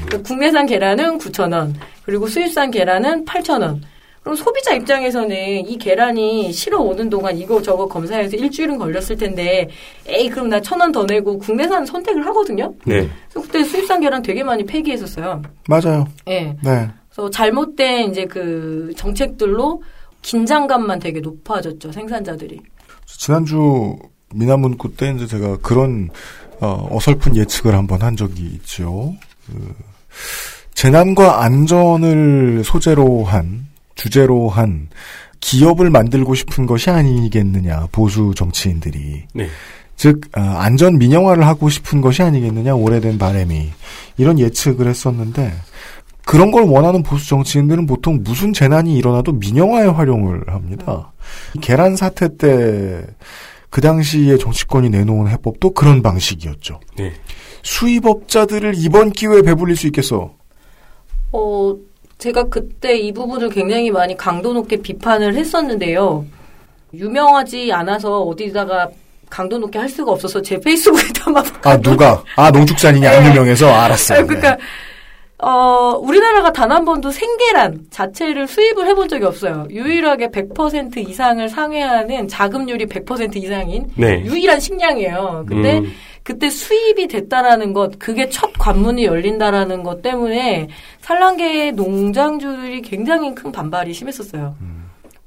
그러니까 국내산 계란은 구천 원, 그리고 수입산 계란은 팔천 원. 그럼 소비자 입장에서는 이 계란이 실어 오는 동안 이거 저거 검사해서 일주일은 걸렸을 텐데, 에이 그럼 나 천 원 더 내고 국내산 선택을 하거든요. 네. 그래서 그때 수입산 계란 되게 많이 폐기했었어요. 맞아요. 예. 네. 그래서 잘못된 이제 그 정책들로 긴장감만 되게 높아졌죠 생산자들이. 지난주 미나문구 때 이제 제가 그런 어, 어설픈 예측을 한번 한 적이 있죠. 그 재난과 안전을 소재로 한 주제로 한 기업을 만들고 싶은 것이 아니겠느냐 보수 정치인들이 네. 즉 어, 안전 민영화를 하고 싶은 것이 아니겠느냐 오래된 바람이 이런 예측을 했었는데 그런 걸 원하는 보수 정치인들은 보통 무슨 재난이 일어나도 민영화에 활용을 합니다. 계란 사태 때 그 당시에 정치권이 내놓은 해법도 그런 방식이었죠. 네. 수입업자들을 이번 기회에 배불릴 수 있겠어. 어, 제가 그때 이 부분을 굉장히 많이 강도 높게 비판을 했었는데요. 유명하지 않아서 어디다가 강도 높게 할 수가 없어서 제 페이스북에다 막. 아 누가? 아 농축산인이 안 네. 유명해서 알았어요. 그러니까 어, 우리나라가 단 한 번도 생계란 자체를 수입을 해본 적이 없어요. 유일하게 100% 이상을 상회하는 자급률이 100% 이상인 네. 유일한 식량이에요. 근데 음. 그때 수입이 됐다라는 것, 그게 첫 관문이 열린다라는 것 때문에 산란계 농장주들이 굉장히 큰 반발이 심했었어요.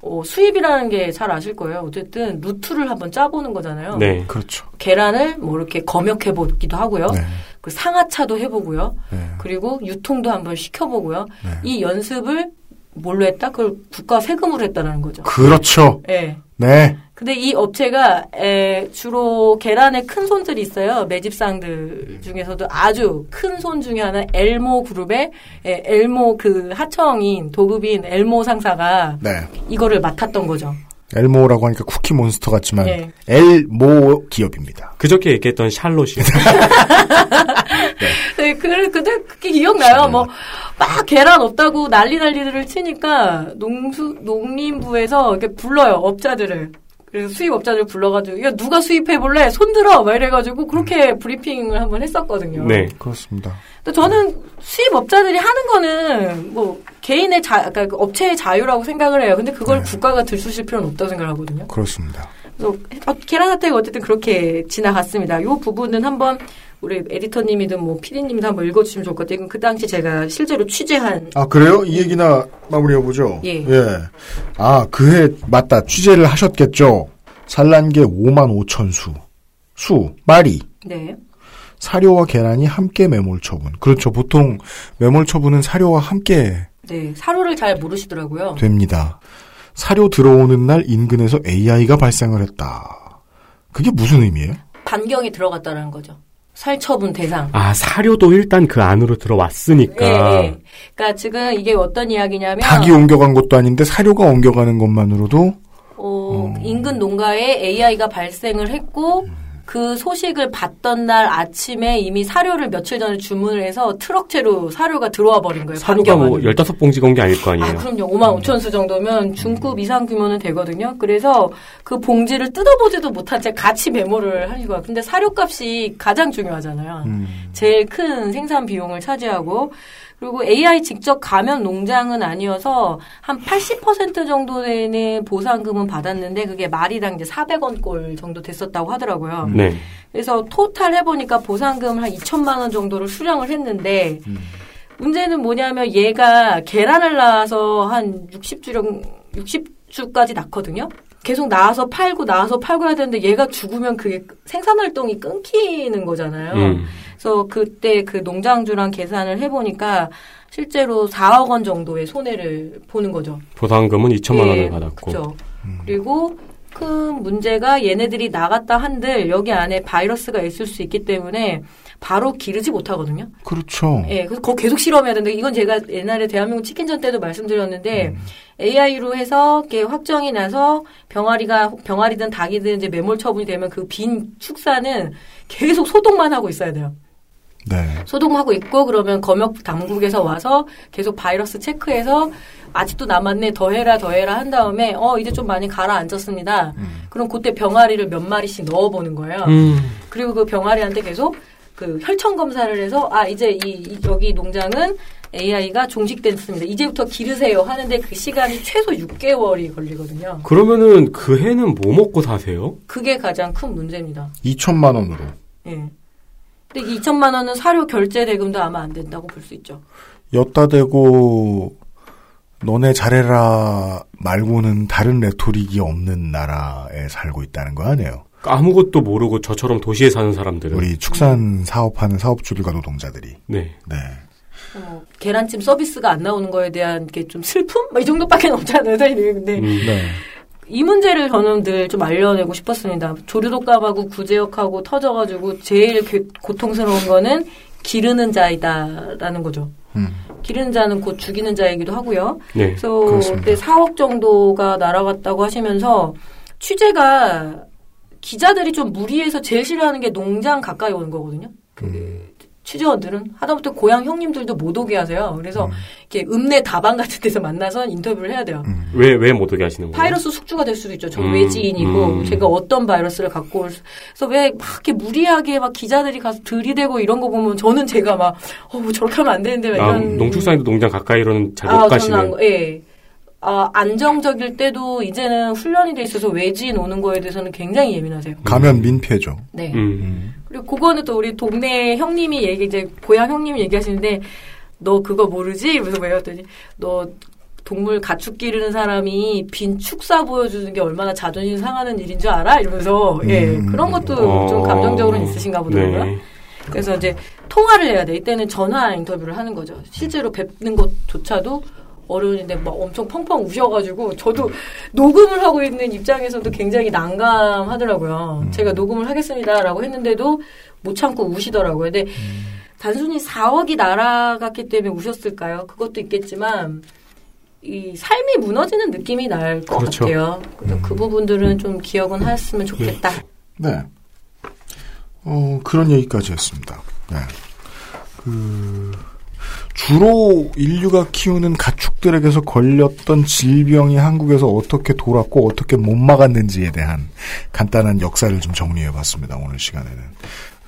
어, 수입이라는 게 잘 아실 거예요. 어쨌든 루트를 한번 짜보는 거잖아요. 네. 그렇죠. 계란을 뭐 이렇게 검역해 보기도 하고요. 네. 그 상하차도 해보고요. 네. 그리고 유통도 한번 시켜보고요. 이 연습을 뭘로 했다? 그걸 국가 세금으로 했다는 거죠. 그렇죠. 예. 네. 근데 이 업체가 에, 주로 계란의 큰 손들이 있어요. 매집상들 중에서도 아주 큰 손 중에 하나 엘모 그룹의 에, 엘모 그 하청인 도급인 엘모 상사가 네. 이거를 맡았던 거죠. 엘모라고 하니까 쿠키 몬스터 같지만 네. 엘모 기업입니다. 그저께 얘기했던 샬롯이. 네, 그, 근데 그게 기억나요. 뭐, 막 계란 없다고 난리 난리들을 치니까 농수, 농림부에서 이렇게 불러요, 업자들을. 그래서 수입업자들 불러가지고, 야, 누가 수입해볼래? 손들어! 막 이래가지고, 그렇게 브리핑을 한번 했었거든요. 네. 그렇습니다. 근데 저는 수입업자들이 하는 거는, 뭐, 개인의 자, 그러니까 그 업체의 자유라고 생각을 해요. 근데 그걸 국가가 들쑤실 필요는 없다고 생각하거든요. 그렇습니다. 그래서 어, 계란 사태가 어쨌든 그렇게 지나갔습니다. 이 부분은 한번 우리 에디터님이든 뭐 PD님도 한번 읽어주시면 좋을 것 같아요. 그 당시 제가 실제로 취재한 아 그래요? 이 얘기나 마무리해보죠. 예. 아 그 해 맞다 취재를 하셨겠죠. 산란계 5만 5천 수. 수 마리. 네. 사료와 계란이 함께 매몰 처분. 그렇죠. 보통 매몰 처분은 사료와 함께 네, 사료를 잘 모르시더라고요. 됩니다. 사료 들어오는 날 인근에서 AI가 발생을 했다. 그게 무슨 의미예요? 반경이 들어갔다는 거죠. 살처분 대상. 아, 사료도 일단 그 안으로 들어왔으니까. 예, 예. 그러니까 지금 이게 어떤 이야기냐면 닭이 옮겨간 것도 아닌데 사료가 옮겨가는 것만으로도 어, 인근 농가에 AI가 발생을 했고 그 소식을 받던 날 아침에 이미 사료를 며칠 전에 주문을 해서 트럭째로 사료가 들어와 버린 거예요. 사료가 뭐 반겨가지고. 15봉지 건게 아닐 거 아니에요. 아, 그럼요. 5만 5천 수 정도면 중급 이상 규모는 되거든요. 그래서 그 봉지를 뜯어보지도 못한 채 같이 메모를 하는 거야. 근데 사료값이 가장 중요하잖아요. 제일 큰 생산 비용을 차지하고 그리고 AI 직접 가면 농장은 아니어서 한 80% 정도 되는 보상금은 받았는데 그게 말이당 이제 400원 꼴 정도 됐었다고 하더라고요. 네. 그래서 토탈 해보니까 보상금 한 2천만 원 정도를 수령을 했는데 문제는 뭐냐면 얘가 계란을 낳아서 한 60주령 60주까지 낳거든요. 계속 낳아서 팔고 낳아서 팔고 해야 되는데 얘가 죽으면 그게 생산 활동이 끊기는 거잖아요. 음. 그래서 그때 그 농장주랑 계산을 해보니까 실제로 4억 원 정도의 손해를 보는 거죠. 보상금은 2천만 예, 원을 받았고. 그죠. 그리고 큰 문제가 얘네들이 나갔다 한들 여기 안에 바이러스가 있을 수 있기 때문에 바로 기르지 못하거든요. 그렇죠. 예, 그래서 그거 계속 실험해야 되는데 이건 제가 옛날에 대한민국 치킨전 때도 말씀드렸는데 AI로 해서 이렇게 확정이 나서 병아리가 병아리든 닭이든 이제 매몰 처분이 되면 그 빈 축사는 계속 소독만 하고 있어야 돼요. 네. 소독하고 있고 그러면 검역 당국에서 와서 계속 바이러스 체크해서 아직도 남았네 더 해라 더 해라 한 다음에 어 이제 좀 많이 가라앉았습니다. 그럼 그때 병아리를 몇 마리씩 넣어보는 거예요. 음. 그리고 그 병아리한테 계속 그 혈청 검사를 해서 아 이제 이, 이- 여기 농장은 AI가 종식됐습니다. 이제부터 기르세요 하는데 그 시간이 최소 6개월이 걸리거든요. 그러면은 그 해는 뭐 먹고 사세요? 그게 가장 큰 문제입니다. 2천만 원으로. 예. 근데 이 2천만 원은 사료 결제 대금도 아마 안 된다고 볼 수 있죠. 엿다 대고 너네 잘해라 말고는 다른 레토릭이 없는 나라에 살고 있다는 거 아니에요. 아무것도 모르고 저처럼 도시에 사는 사람들은 우리 축산 사업하는 사업주들과 노동자들이. 네. 네. 뭐 계란찜 서비스가 안 나오는 거에 대한 게 좀 슬픔? 뭐 이 정도밖에 없잖아요. 사실. 근데 네. 이 문제를 저는 늘 좀 알려내고 싶었습니다. 조류독감하고 구제역하고 터져가지고 제일 그- 고통스러운 거는 기르는 자이다라는 거죠. 음. 기르는 자는 곧 죽이는 자이기도 하고요. 네, 그래서 그렇습니다. 그때 4억 정도가 날아갔다고 하시면서 취재가 기자들이 좀 무리해서 제일 싫어하는 게 농장 가까이 오는 거거든요. 그 취재원들은 하다못해 고향 형님들도 못 오게 하세요. 그래서 이렇게 읍내 다방 같은 데서 만나서 인터뷰를 해야 돼요. 왜 왜 못 오게 하시는 거예요? 바이러스 숙주가 될 수도 있죠. 저 음, 외지인이고 음. 제가 어떤 바이러스를 갖고 올 수- 그래서 왜 막 이렇게 무리하게 막 기자들이 가서 들이대고 이런 거 보면 저는 제가 막 어, 뭐 저렇게 하면 안 되는데 막 아, 이런 농축산인도 농장 가까이로는 잘못 아, 가시는. 안, 예. 아, 안정적일 때도 이제는 훈련이 돼 있어서 외지인 오는 거에 대해서는 굉장히 예민하세요. 가면 민폐죠. 네. 음. 그리고 그거는 또 우리 동네 형님이 얘기 이제 고향 형님이 얘기하시는데 너 그거 모르지? 이러면서 왜 했더니 너 동물 가축 기르는 사람이 빈 축사 보여주는 게 얼마나 자존심 상하는 일인 줄 알아? 이러면서 예 그런 것도 좀 어. 감정적으로는 있으신가 보더라고요. 네. 그래서 이제 통화를 해야 돼. 이때는 전화 인터뷰를 하는 거죠. 실제로 뵙는 것조차도 어려운데 막 엄청 펑펑 우셔가지고 저도 녹음을 하고 있는 입장에서도 굉장히 난감하더라고요. 제가 녹음을 하겠습니다라고 했는데도 못 참고 우시더라고요. 근데 단순히 4억이 날아갔기 때문에 우셨을까요? 그것도 있겠지만 이 삶이 무너지는 느낌이 날것 그렇죠. 같아요. 그래서 그 부분들은 좀 기억은 했으면 좋겠다. 네. 어, 그런 얘기까지 했습니다. 네. 그, 주로 인류가 키우는 가축들에게서 걸렸던 질병이 한국에서 어떻게 돌았고 어떻게 못 막았는지에 대한 간단한 역사를 좀 정리해 봤습니다. 오늘 시간에는.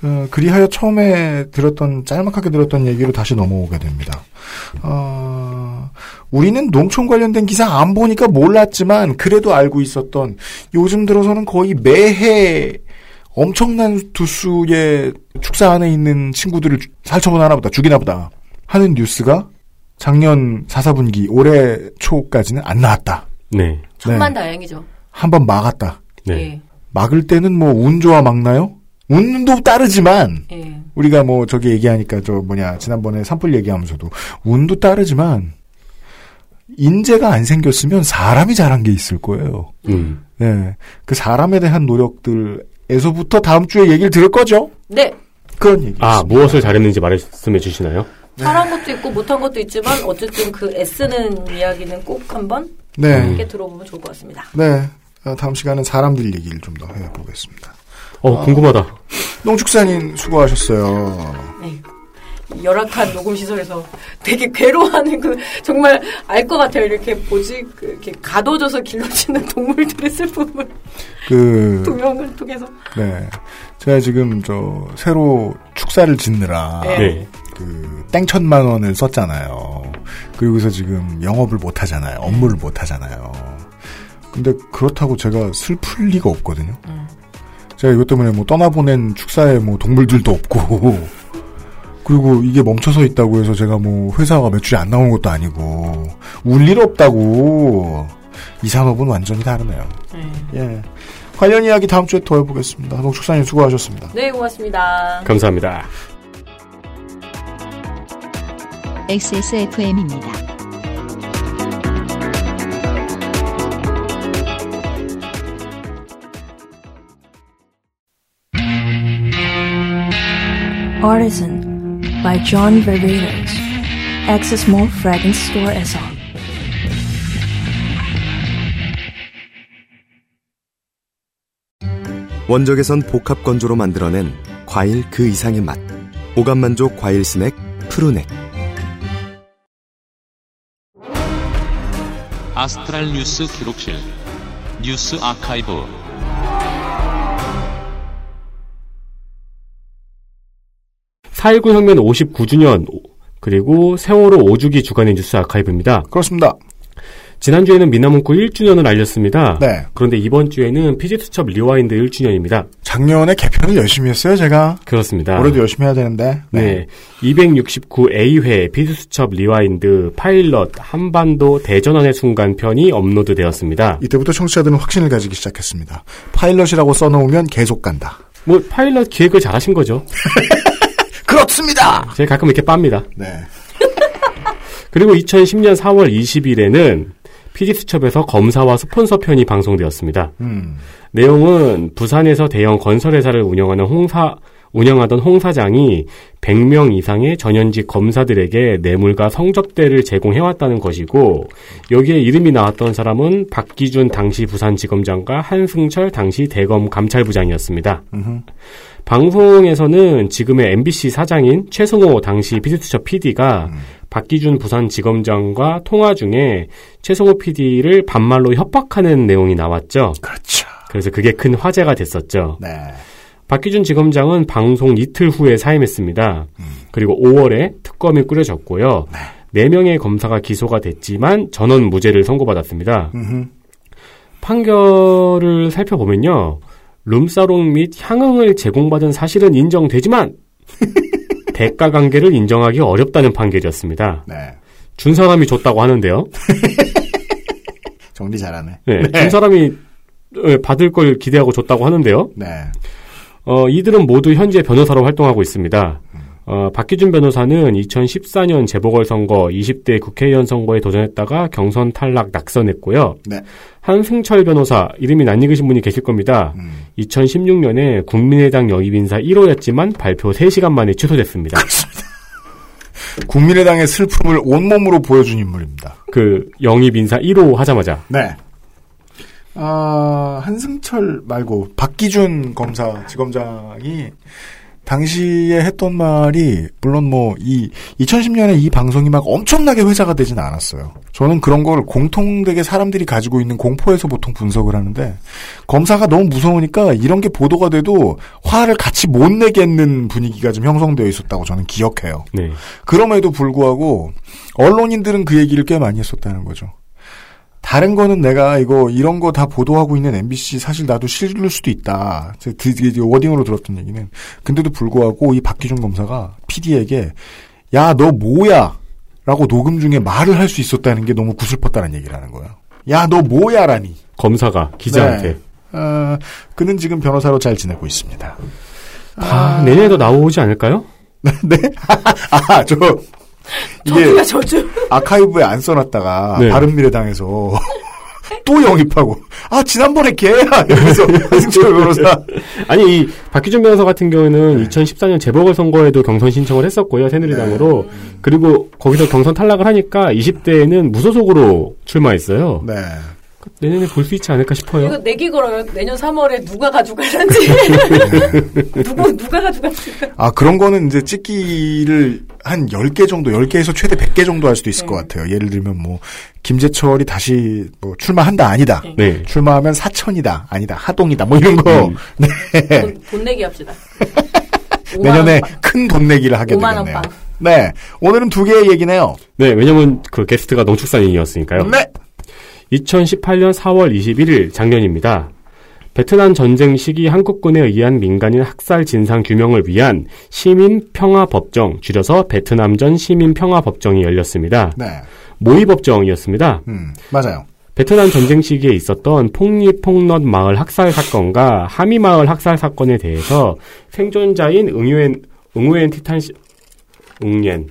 어, 그리하여 처음에 들었던, 짤막하게 들었던 얘기로 다시 넘어오게 됩니다. 어, 우리는 농촌 관련된 기사 안 보니까 몰랐지만, 그래도 알고 있었던, 요즘 들어서는 거의 매해 엄청난 두수의 축사 안에 있는 친구들을 주- 살처분 하나 보다, 죽이나 보다 하는 뉴스가 작년 4, 4분기, 올해 초까지는 안 나왔다. 네. 천만 다행이죠. 한 번 막았다. 예. 막을 때는 뭐 운 좋아 막나요? 운도 따르지만 예. 우리가 뭐 저기 얘기하니까 저 뭐냐 지난번에 산불 얘기하면서도 운도 따르지만 인재가 안 생겼으면 사람이 잘한 게 있을 거예요. 음. 네, 그 사람에 대한 노력들에서부터 다음 주에 얘기를 들을 거죠. 네. 그런 얘기. 아 무엇을 잘했는지 말씀해 주시나요? 잘한 것도 있고 못한 것도 있지만 어쨌든 그 애쓰는 이야기는 꼭 한번 네. 함께 들어보면 좋을 것 같습니다. 네, 어, 다음 시간은 사람들 얘기를 좀 더 해보겠습니다. 어 궁금하다. 농축산인 수고하셨어요. 네. 이 열악한 녹음 시설에서 되게 괴로워하는 그 정말 알 것 같아요. 이렇게 뭐지 그 이렇게 가둬져서 길러지는 동물들의 슬픔을 그 동영을 통해서 네. 제가 지금 저 새로 축사를 짓느라 네. 그 땡천만 원을 썼잖아요. 그리고서 지금 영업을 못 하잖아요. 업무를 못 하잖아요. 근데 그렇다고 제가 슬플 리가 없거든요. 제가 이것 때문에 뭐 떠나보낸 축사에 뭐 동물들도 없고 그리고 이게 멈춰서 있다고 해서 제가 뭐 회사가 매출이 안 나오는 것도 아니고 울 일 없다고 이 산업은 완전히 다르네요. 예. 관련 이야기 다음 주에 더 해보겠습니다. 농축사님 수고하셨습니다. 네 고맙습니다. 감사합니다. XSFM입니다. Artisan by John Varvatos. Access Mall Fragrance Store에서 원적에선 복합 건조로 만들어낸 과일 그 이상의 맛. 오감만족 과일 스낵 푸르넥. 아스트랄 뉴스 기록실 뉴스 아카이브 4.19 혁명 59주년 그리고 세월호 5주기 주간의 뉴스 아카이브입니다. 그렇습니다. 지난주에는 미나문구 1주년을 알렸습니다. 네. 그런데 이번 주에는 피지투첩 리와인드 1주년입니다. 작년에 개편을 열심히 했어요, 제가. 그렇습니다. 올해도 열심히 해야 되는데. 네. 269A회 피지투첩 리와인드 파일럿 한반도 대전환의 순간 편이 업로드되었습니다. 이때부터 청취자들은 확신을 가지기 시작했습니다. 파일럿이라고 써놓으면 계속 간다. 뭐 파일럿 기획을 잘하신 거죠. 그렇습니다. 제가 가끔 이렇게 빱니다. 네. 그리고 2010년 4월 20일에는 피디수첩에서 검사와 스폰서 편이 방송되었습니다. 음. 내용은 부산에서 대형 건설회사를 운영하는 홍사, 운영하던 홍 사장이 100명 이상의 전현직 검사들에게 뇌물과 성접대를 제공해왔다는 것이고, 여기에 이름이 나왔던 사람은 박기준 당시 부산지검장과 한승철 당시 대검 감찰부장이었습니다. 음흠. 방송에서는 지금의 MBC 사장인 최승호 당시 피디수첩 PD가 박기준 부산지검장과 통화 중에 최승호 PD를 반말로 협박하는 내용이 나왔죠. 그렇죠. 그래서 그게 큰 화제가 됐었죠. 네. 박기준 지검장은 방송 이틀 후에 사임했습니다. 그리고 5월에 특검이 꾸려졌고요. 네. 4명의 검사가 기소가 됐지만 전원 무죄를 선고받았습니다. 음흠. 판결을 살펴보면요. 룸사롱 및 향응을 제공받은 사실은 인정되지만 대가 관계를 인정하기 어렵다는 판결이었습니다. 네. 준 사람이 줬다고 하는데요. 정리 잘하네. 네, 준 사람이 어, 받을 걸 기대하고 줬다고 하는데요. 네. 어, 이들은 모두 현재 변호사로 활동하고 있습니다. 어, 박기준 변호사는 2014년 재보궐선거 20대 국회의원 선거에 도전했다가 경선 탈락 낙선했고요. 네. 한승철 변호사 이름이 낯익으신 분이 계실 겁니다. 2016년에 국민의당 영입인사 1호였지만 발표 3시간 만에 취소됐습니다. 국민의당의 슬픔을 온몸으로 보여준 인물입니다. 그 영입인사 1호 하자마자 네. 아, 한승철 말고 박기준 검사, 지검장이 당시에 했던 말이 물론 뭐 이 2010년에 이 방송이 막 엄청나게 회자가 되진 않았어요. 저는 그런 걸 공통되게 사람들이 가지고 있는 공포에서 보통 분석을 하는데 검사가 너무 무서우니까 이런 게 보도가 돼도 화를 같이 못 내겠는 분위기가 좀 형성되어 있었다고 저는 기억해요. 네. 그럼에도 불구하고 언론인들은 그 얘기를 꽤 많이 했었다는 거죠. 다른 거는 내가 이거 이런 거 다 보도하고 있는 MBC 사실 나도 실을 수도 있다. 워딩으로 들었던 얘기는 근데도 불구하고 이 박기준 검사가 PD에게 야 너 뭐야? 라고 녹음 중에 말을 할 수 있었다는 게 너무 구슬펐다는 얘기라는 거예요. 야너 뭐야라니. 검사가 기자한테 네. 어, 그는 지금 변호사로 잘 지내고 있습니다. 아, 내년에도 나오지 않을까요? 네? 아, 저, 저주야 저주. 아카이브에 안 써놨다가 네. 바른미래당에서 또 영입하고 아 지난번에 걔야 이러면서 한승철 변호사 아니 이 박기준 변호사 같은 경우는 2014년 재보궐선거에도 경선 신청을 했었고요 새누리당으로 그리고 거기서 경선 탈락을 하니까 20대에는 무소속으로 출마했어요. 네. 내년에 볼 수 있지 않을까 싶어요. 이거 내기 걸어요. 내년 3월에 누가 가져갈는지 누구 누가 가져갈지. 아, 그런 거는 이제 찍기를 한 10개 정도, 10개에서 최대 100개 정도 할 수도 있을 것 같아요. 예를 들면 뭐, 김재철이 다시 뭐 출마한다, 아니다. 네. 출마하면 사천이다, 아니다, 하동이다, 뭐 이런 거. 음. 네. 돈, 돈 내기 합시다. 내년에 5만 원큰돈 내기를 하게 5만 원 되겠네요. 빵. 네. 오늘은 두 개의 얘기네요. 네, 왜냐면 그 게스트가 농축산인이었으니까요. 네. 2018년 4월 21일 작년입니다. 베트남 전쟁 시기 한국군에 의한 민간인 학살 진상 규명을 위한 시민 평화 법정, 줄여서 베트남전 시민 평화 법정이 열렸습니다. 네. 모의 법정이었습니다. 음, 맞아요. 베트남 전쟁 시기에 있었던 폭리 폭넛 마을 학살 사건과 하미 마을 학살 사건에 대해서 생존자인 응유엔 응우엔 티탄 응우엔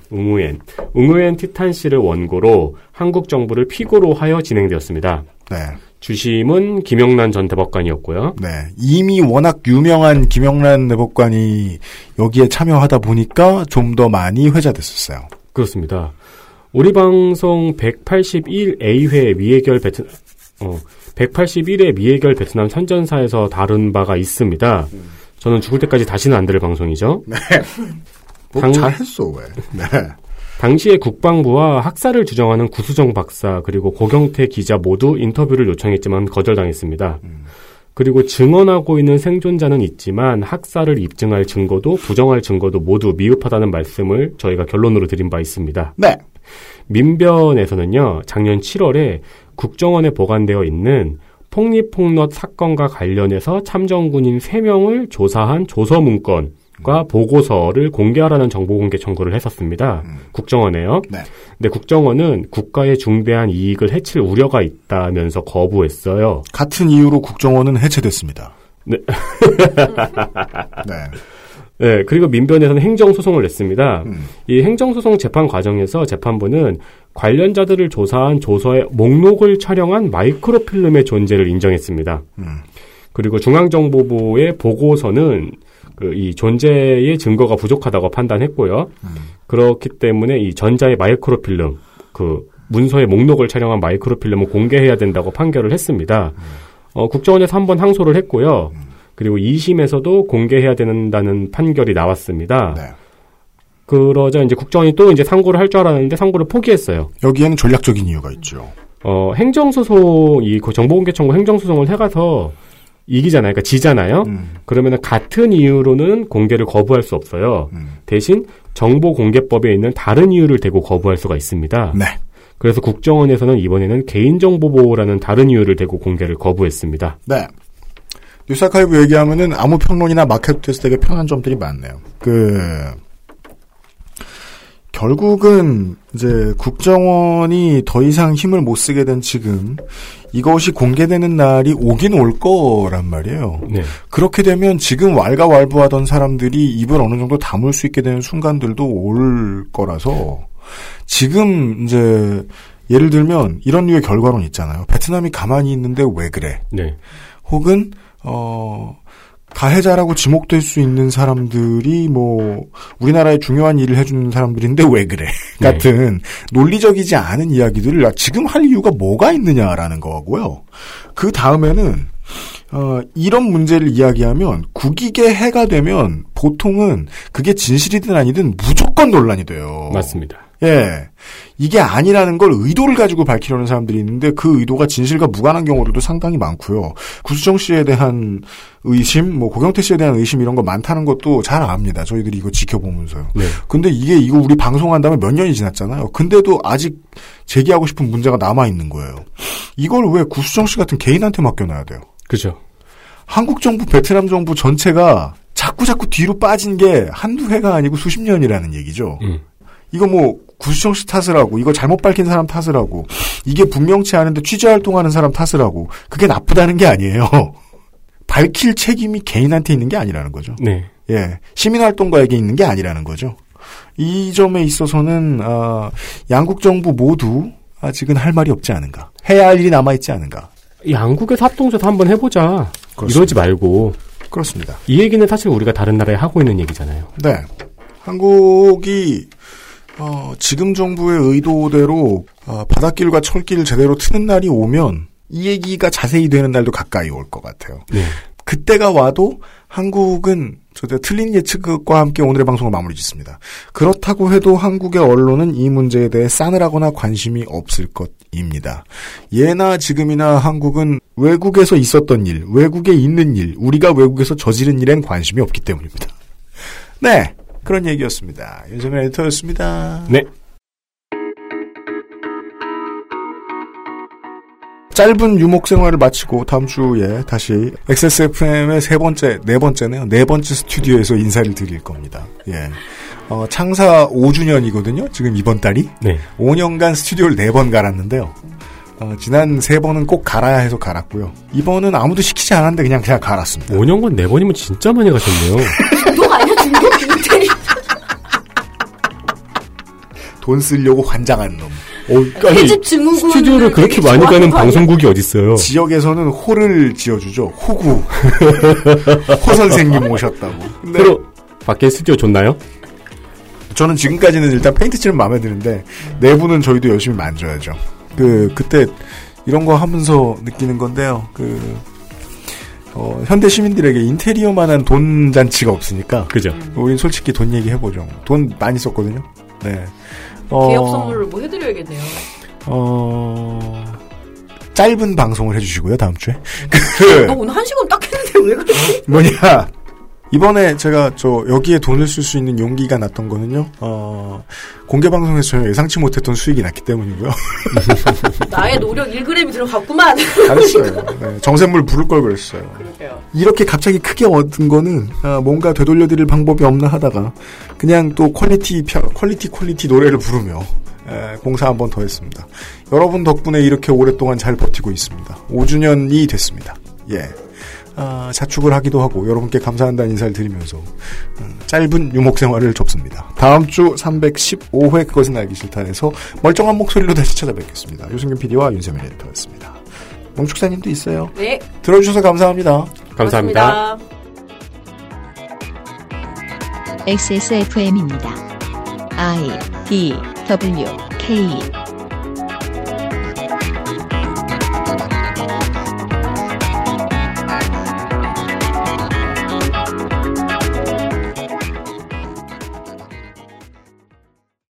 응우엔 티탄 씨를 원고로 한국 정부를 피고로 하여 진행되었습니다. 네. 주심은 김영란 전 대법관이었고요. 네. 이미 워낙 유명한 김영란 대법관이 여기에 참여하다 보니까 좀 더 많이 회자됐었어요. 그렇습니다. 우리 방송 181A회 미해결 베트 어 181회 미해결 베트남 선전사에서 다룬 바가 있습니다. 저는 죽을 때까지 다시는 안 들을 방송이죠. 네. 뭐 당- 잘했어, 왜. 네. 당시에 국방부와 학사를 주정하는 구수정 박사 그리고 고경태 기자 모두 인터뷰를 요청했지만 거절당했습니다. 그리고 증언하고 있는 생존자는 있지만 학사를 입증할 증거도 부정할 증거도 모두 미흡하다는 말씀을 저희가 결론으로 드린 바 있습니다. 네. 민변에서는요, 작년 7월에 국정원에 보관되어 있는 폭리폭넛 사건과 관련해서 참정군인 3명을 조사한 조서 문건 과 보고서를 공개하라는 정보공개 청구를 했었습니다. 국정원에요. 네. 근데 국정원은 국가의 중대한 이익을 해칠 우려가 있다면서 거부했어요. 같은 이유로 국정원은 해체됐습니다. 네. 네. 네, 그리고 민변에서는 행정소송을 냈습니다. 이 행정소송 재판 과정에서 재판부는 관련자들을 조사한 조서의 목록을 촬영한 마이크로필름의 존재를 인정했습니다. 그리고 중앙정보부의 보고서는 그 이 존재의 증거가 부족하다고 판단했고요. 그렇기 때문에 이 전자의 마이크로필름, 그 문서의 목록을 촬영한 마이크로필름을 공개해야 된다고 판결을 했습니다. 어, 국정원에서 한 번 항소를 했고요. 그리고 2심에서도 공개해야 된다는 판결이 나왔습니다. 그러자 이제 국정원이 또 이제 상고를 할 줄 알았는데 상고를 포기했어요. 여기에는 전략적인 이유가 있죠. 어, 행정소송, 이그 정보공개 청구 행정소송을 해가서 이기잖아요. 그러니까 지잖아요. 그러면은 같은 이유로는 공개를 거부할 수 없어요. 대신 정보 공개법에 있는 다른 이유를 대고 거부할 수가 있습니다. 네. 그래서 국정원에서는 이번에는 개인정보 보호라는 다른 이유를 대고 공개를 거부했습니다. 네. 뉴스 아카이브 얘기하면은 아무 평론이나 마켓 테스트 되게 편한 점들이 많네요. 그, 결국은 이제 국정원이 더 이상 힘을 못 쓰게 된 지금 이것이 공개되는 날이 오긴 올 거란 말이에요. 네. 그렇게 되면 지금 왈가왈부하던 사람들이 입을 어느 정도 다물 수 있게 되는 순간들도 올 거라서 지금 이제 예를 들면 이런 류의 결과론 있잖아요. 베트남이 가만히 있는데 왜 그래? 네. 혹은 어 가해자라고 지목될 수 있는 사람들이 뭐 우리나라에 중요한 일을 해주는 사람들인데 왜 그래 네. 같은 논리적이지 않은 이야기들을 지금 할 이유가 뭐가 있느냐라는 거고요. 그 다음에는 어, 이런 문제를 이야기하면 국익에 해가 되면 보통은 그게 진실이든 아니든 무조건 논란이 돼요. 맞습니다. 예. 이게 아니라는 걸 의도를 가지고 밝히려는 사람들이 있는데 그 의도가 진실과 무관한 경우들도 상당히 많고요. 구수정 씨에 대한 의심, 뭐 고경태 씨에 대한 의심 이런 거 많다는 것도 잘 압니다. 저희들이 이거 지켜보면서요. 네. 근데 이게 이거 우리 방송한 다음에 몇 년이 지났잖아요. 근데도 아직 제기하고 싶은 문제가 남아 있는 거예요. 이걸 왜 구수정 씨 같은 개인한테 맡겨놔야 돼요? 그죠. 한국 정부, 베트남 정부 전체가 자꾸 자꾸 뒤로 빠진 게 한두 해가 아니고 수십 년이라는 얘기죠. 음. 이거 뭐 구수정 씨 탓을 하고 이거 잘못 밝힌 사람 탓을 하고 이게 분명치 않은데 취재 활동하는 사람 탓을 하고 그게 나쁘다는 게 아니에요. 밝힐 책임이 개인한테 있는 게 아니라는 거죠. 네. 예, 시민 활동가에게 있는 게 아니라는 거죠. 이 점에 있어서는 아, 양국 정부 모두 아직은 할 말이 없지 않은가. 해야 할 일이 남아 있지 않은가. 양국에서 합동조사 한번 해보자. 그렇습니다. 이러지 말고. 그렇습니다. 이 얘기는 사실 우리가 다른 나라에 하고 있는 얘기잖아요. 네. 한국이 어, 지금 정부의 의도대로 어, 바닷길과 철길을 제대로 트는 날이 오면 이 얘기가 자세히 되는 날도 가까이 올 것 같아요. 네. 그때가 와도 한국은 저 틀린 예측과 함께 오늘의 방송을 마무리 짓습니다. 그렇다고 해도 한국의 언론은 이 문제에 대해 싸늘하거나 관심이 없을 것입니다. 예나 지금이나 한국은 외국에서 있었던 일, 외국에 있는 일, 우리가 외국에서 저지른 일엔 관심이 없기 때문입니다. 네, 그런 얘기였습니다. 윤세민 에디터였습니다. 네. 짧은 유목 생활을 마치고 다음 주에 다시 XSFM의 세 번째, 네 번째네요. 네 번째 스튜디오에서 인사를 드릴 겁니다. 예. 어, 창사 5주년이거든요. 지금 이번 달이. 네. 5년간 스튜디오를 네 번 갈았는데요. 어, 지난 세 번은 꼭 갈아야 해서 갈았고요. 이번은 아무도 시키지 않았는데 그냥 그냥 갈았습니다. 5년간 4번이면 진짜 많이 가셨네요. 중독 아니야 중독 인테리. 돈 쓰려고 환장한 놈. 어, 아니, 그집 증후군 스튜디오를 그렇게 많이 가는 방송국이 어딨어요. 지역에서는 호를 지어주죠. 호구. 호 선생님 오셨다고. 근데 서로 밖에 스튜디오 좋나요? 저는 지금까지는 일단 페인트 칠은 마음에 드는데 내부는 저희도 열심히 만져야죠. 그 그때 이런 거 하면서 느끼는 건데요. 그 어, 현대 시민들에게 인테리어만한 돈 잔치가 없으니까. 그죠. 우린 솔직히 돈 얘기 해보죠. 돈 많이 썼거든요. 네. 어, 개업 선물을 뭐 해드려야겠네요. 어, 짧은 방송을 해주시고요, 다음 주에. 너 오늘 한 시간 딱 했는데 왜 그러지? 뭐냐. 이번에 제가 저 여기에 돈을 쓸 수 있는 용기가 났던 거는요. 어, 공개 방송에서 전혀 예상치 못했던 수익이 났기 때문이고요. 나의 노력 1g이 들어갔구만. 잘했어요. 네, 정샘물 부를 걸 그랬어요. 그러게요. 이렇게 갑자기 크게 얻은 거는 아, 뭔가 되돌려드릴 방법이 없나 하다가 그냥 또 quality 펴- quality quality 노래를 부르며 에, 공사 한 번 더 했습니다. 여러분 덕분에 이렇게 오랫동안 잘 버티고 있습니다. 5주년이 됐습니다. 예. 아, 자축을 하기도 하고 여러분께 감사한다는 인사를 드리면서 음, 짧은 유목 생활을 접습니다. 다음 주 315회 그것은 알기 싫다에서 멀쩡한 목소리로 다시 찾아뵙겠습니다. 유승균 PD와 윤세민 에디터였습니다. 몽축사님도 있어요. 네. 들어주셔서 감사합니다. 감사합니다. XSFM입니다. I D W K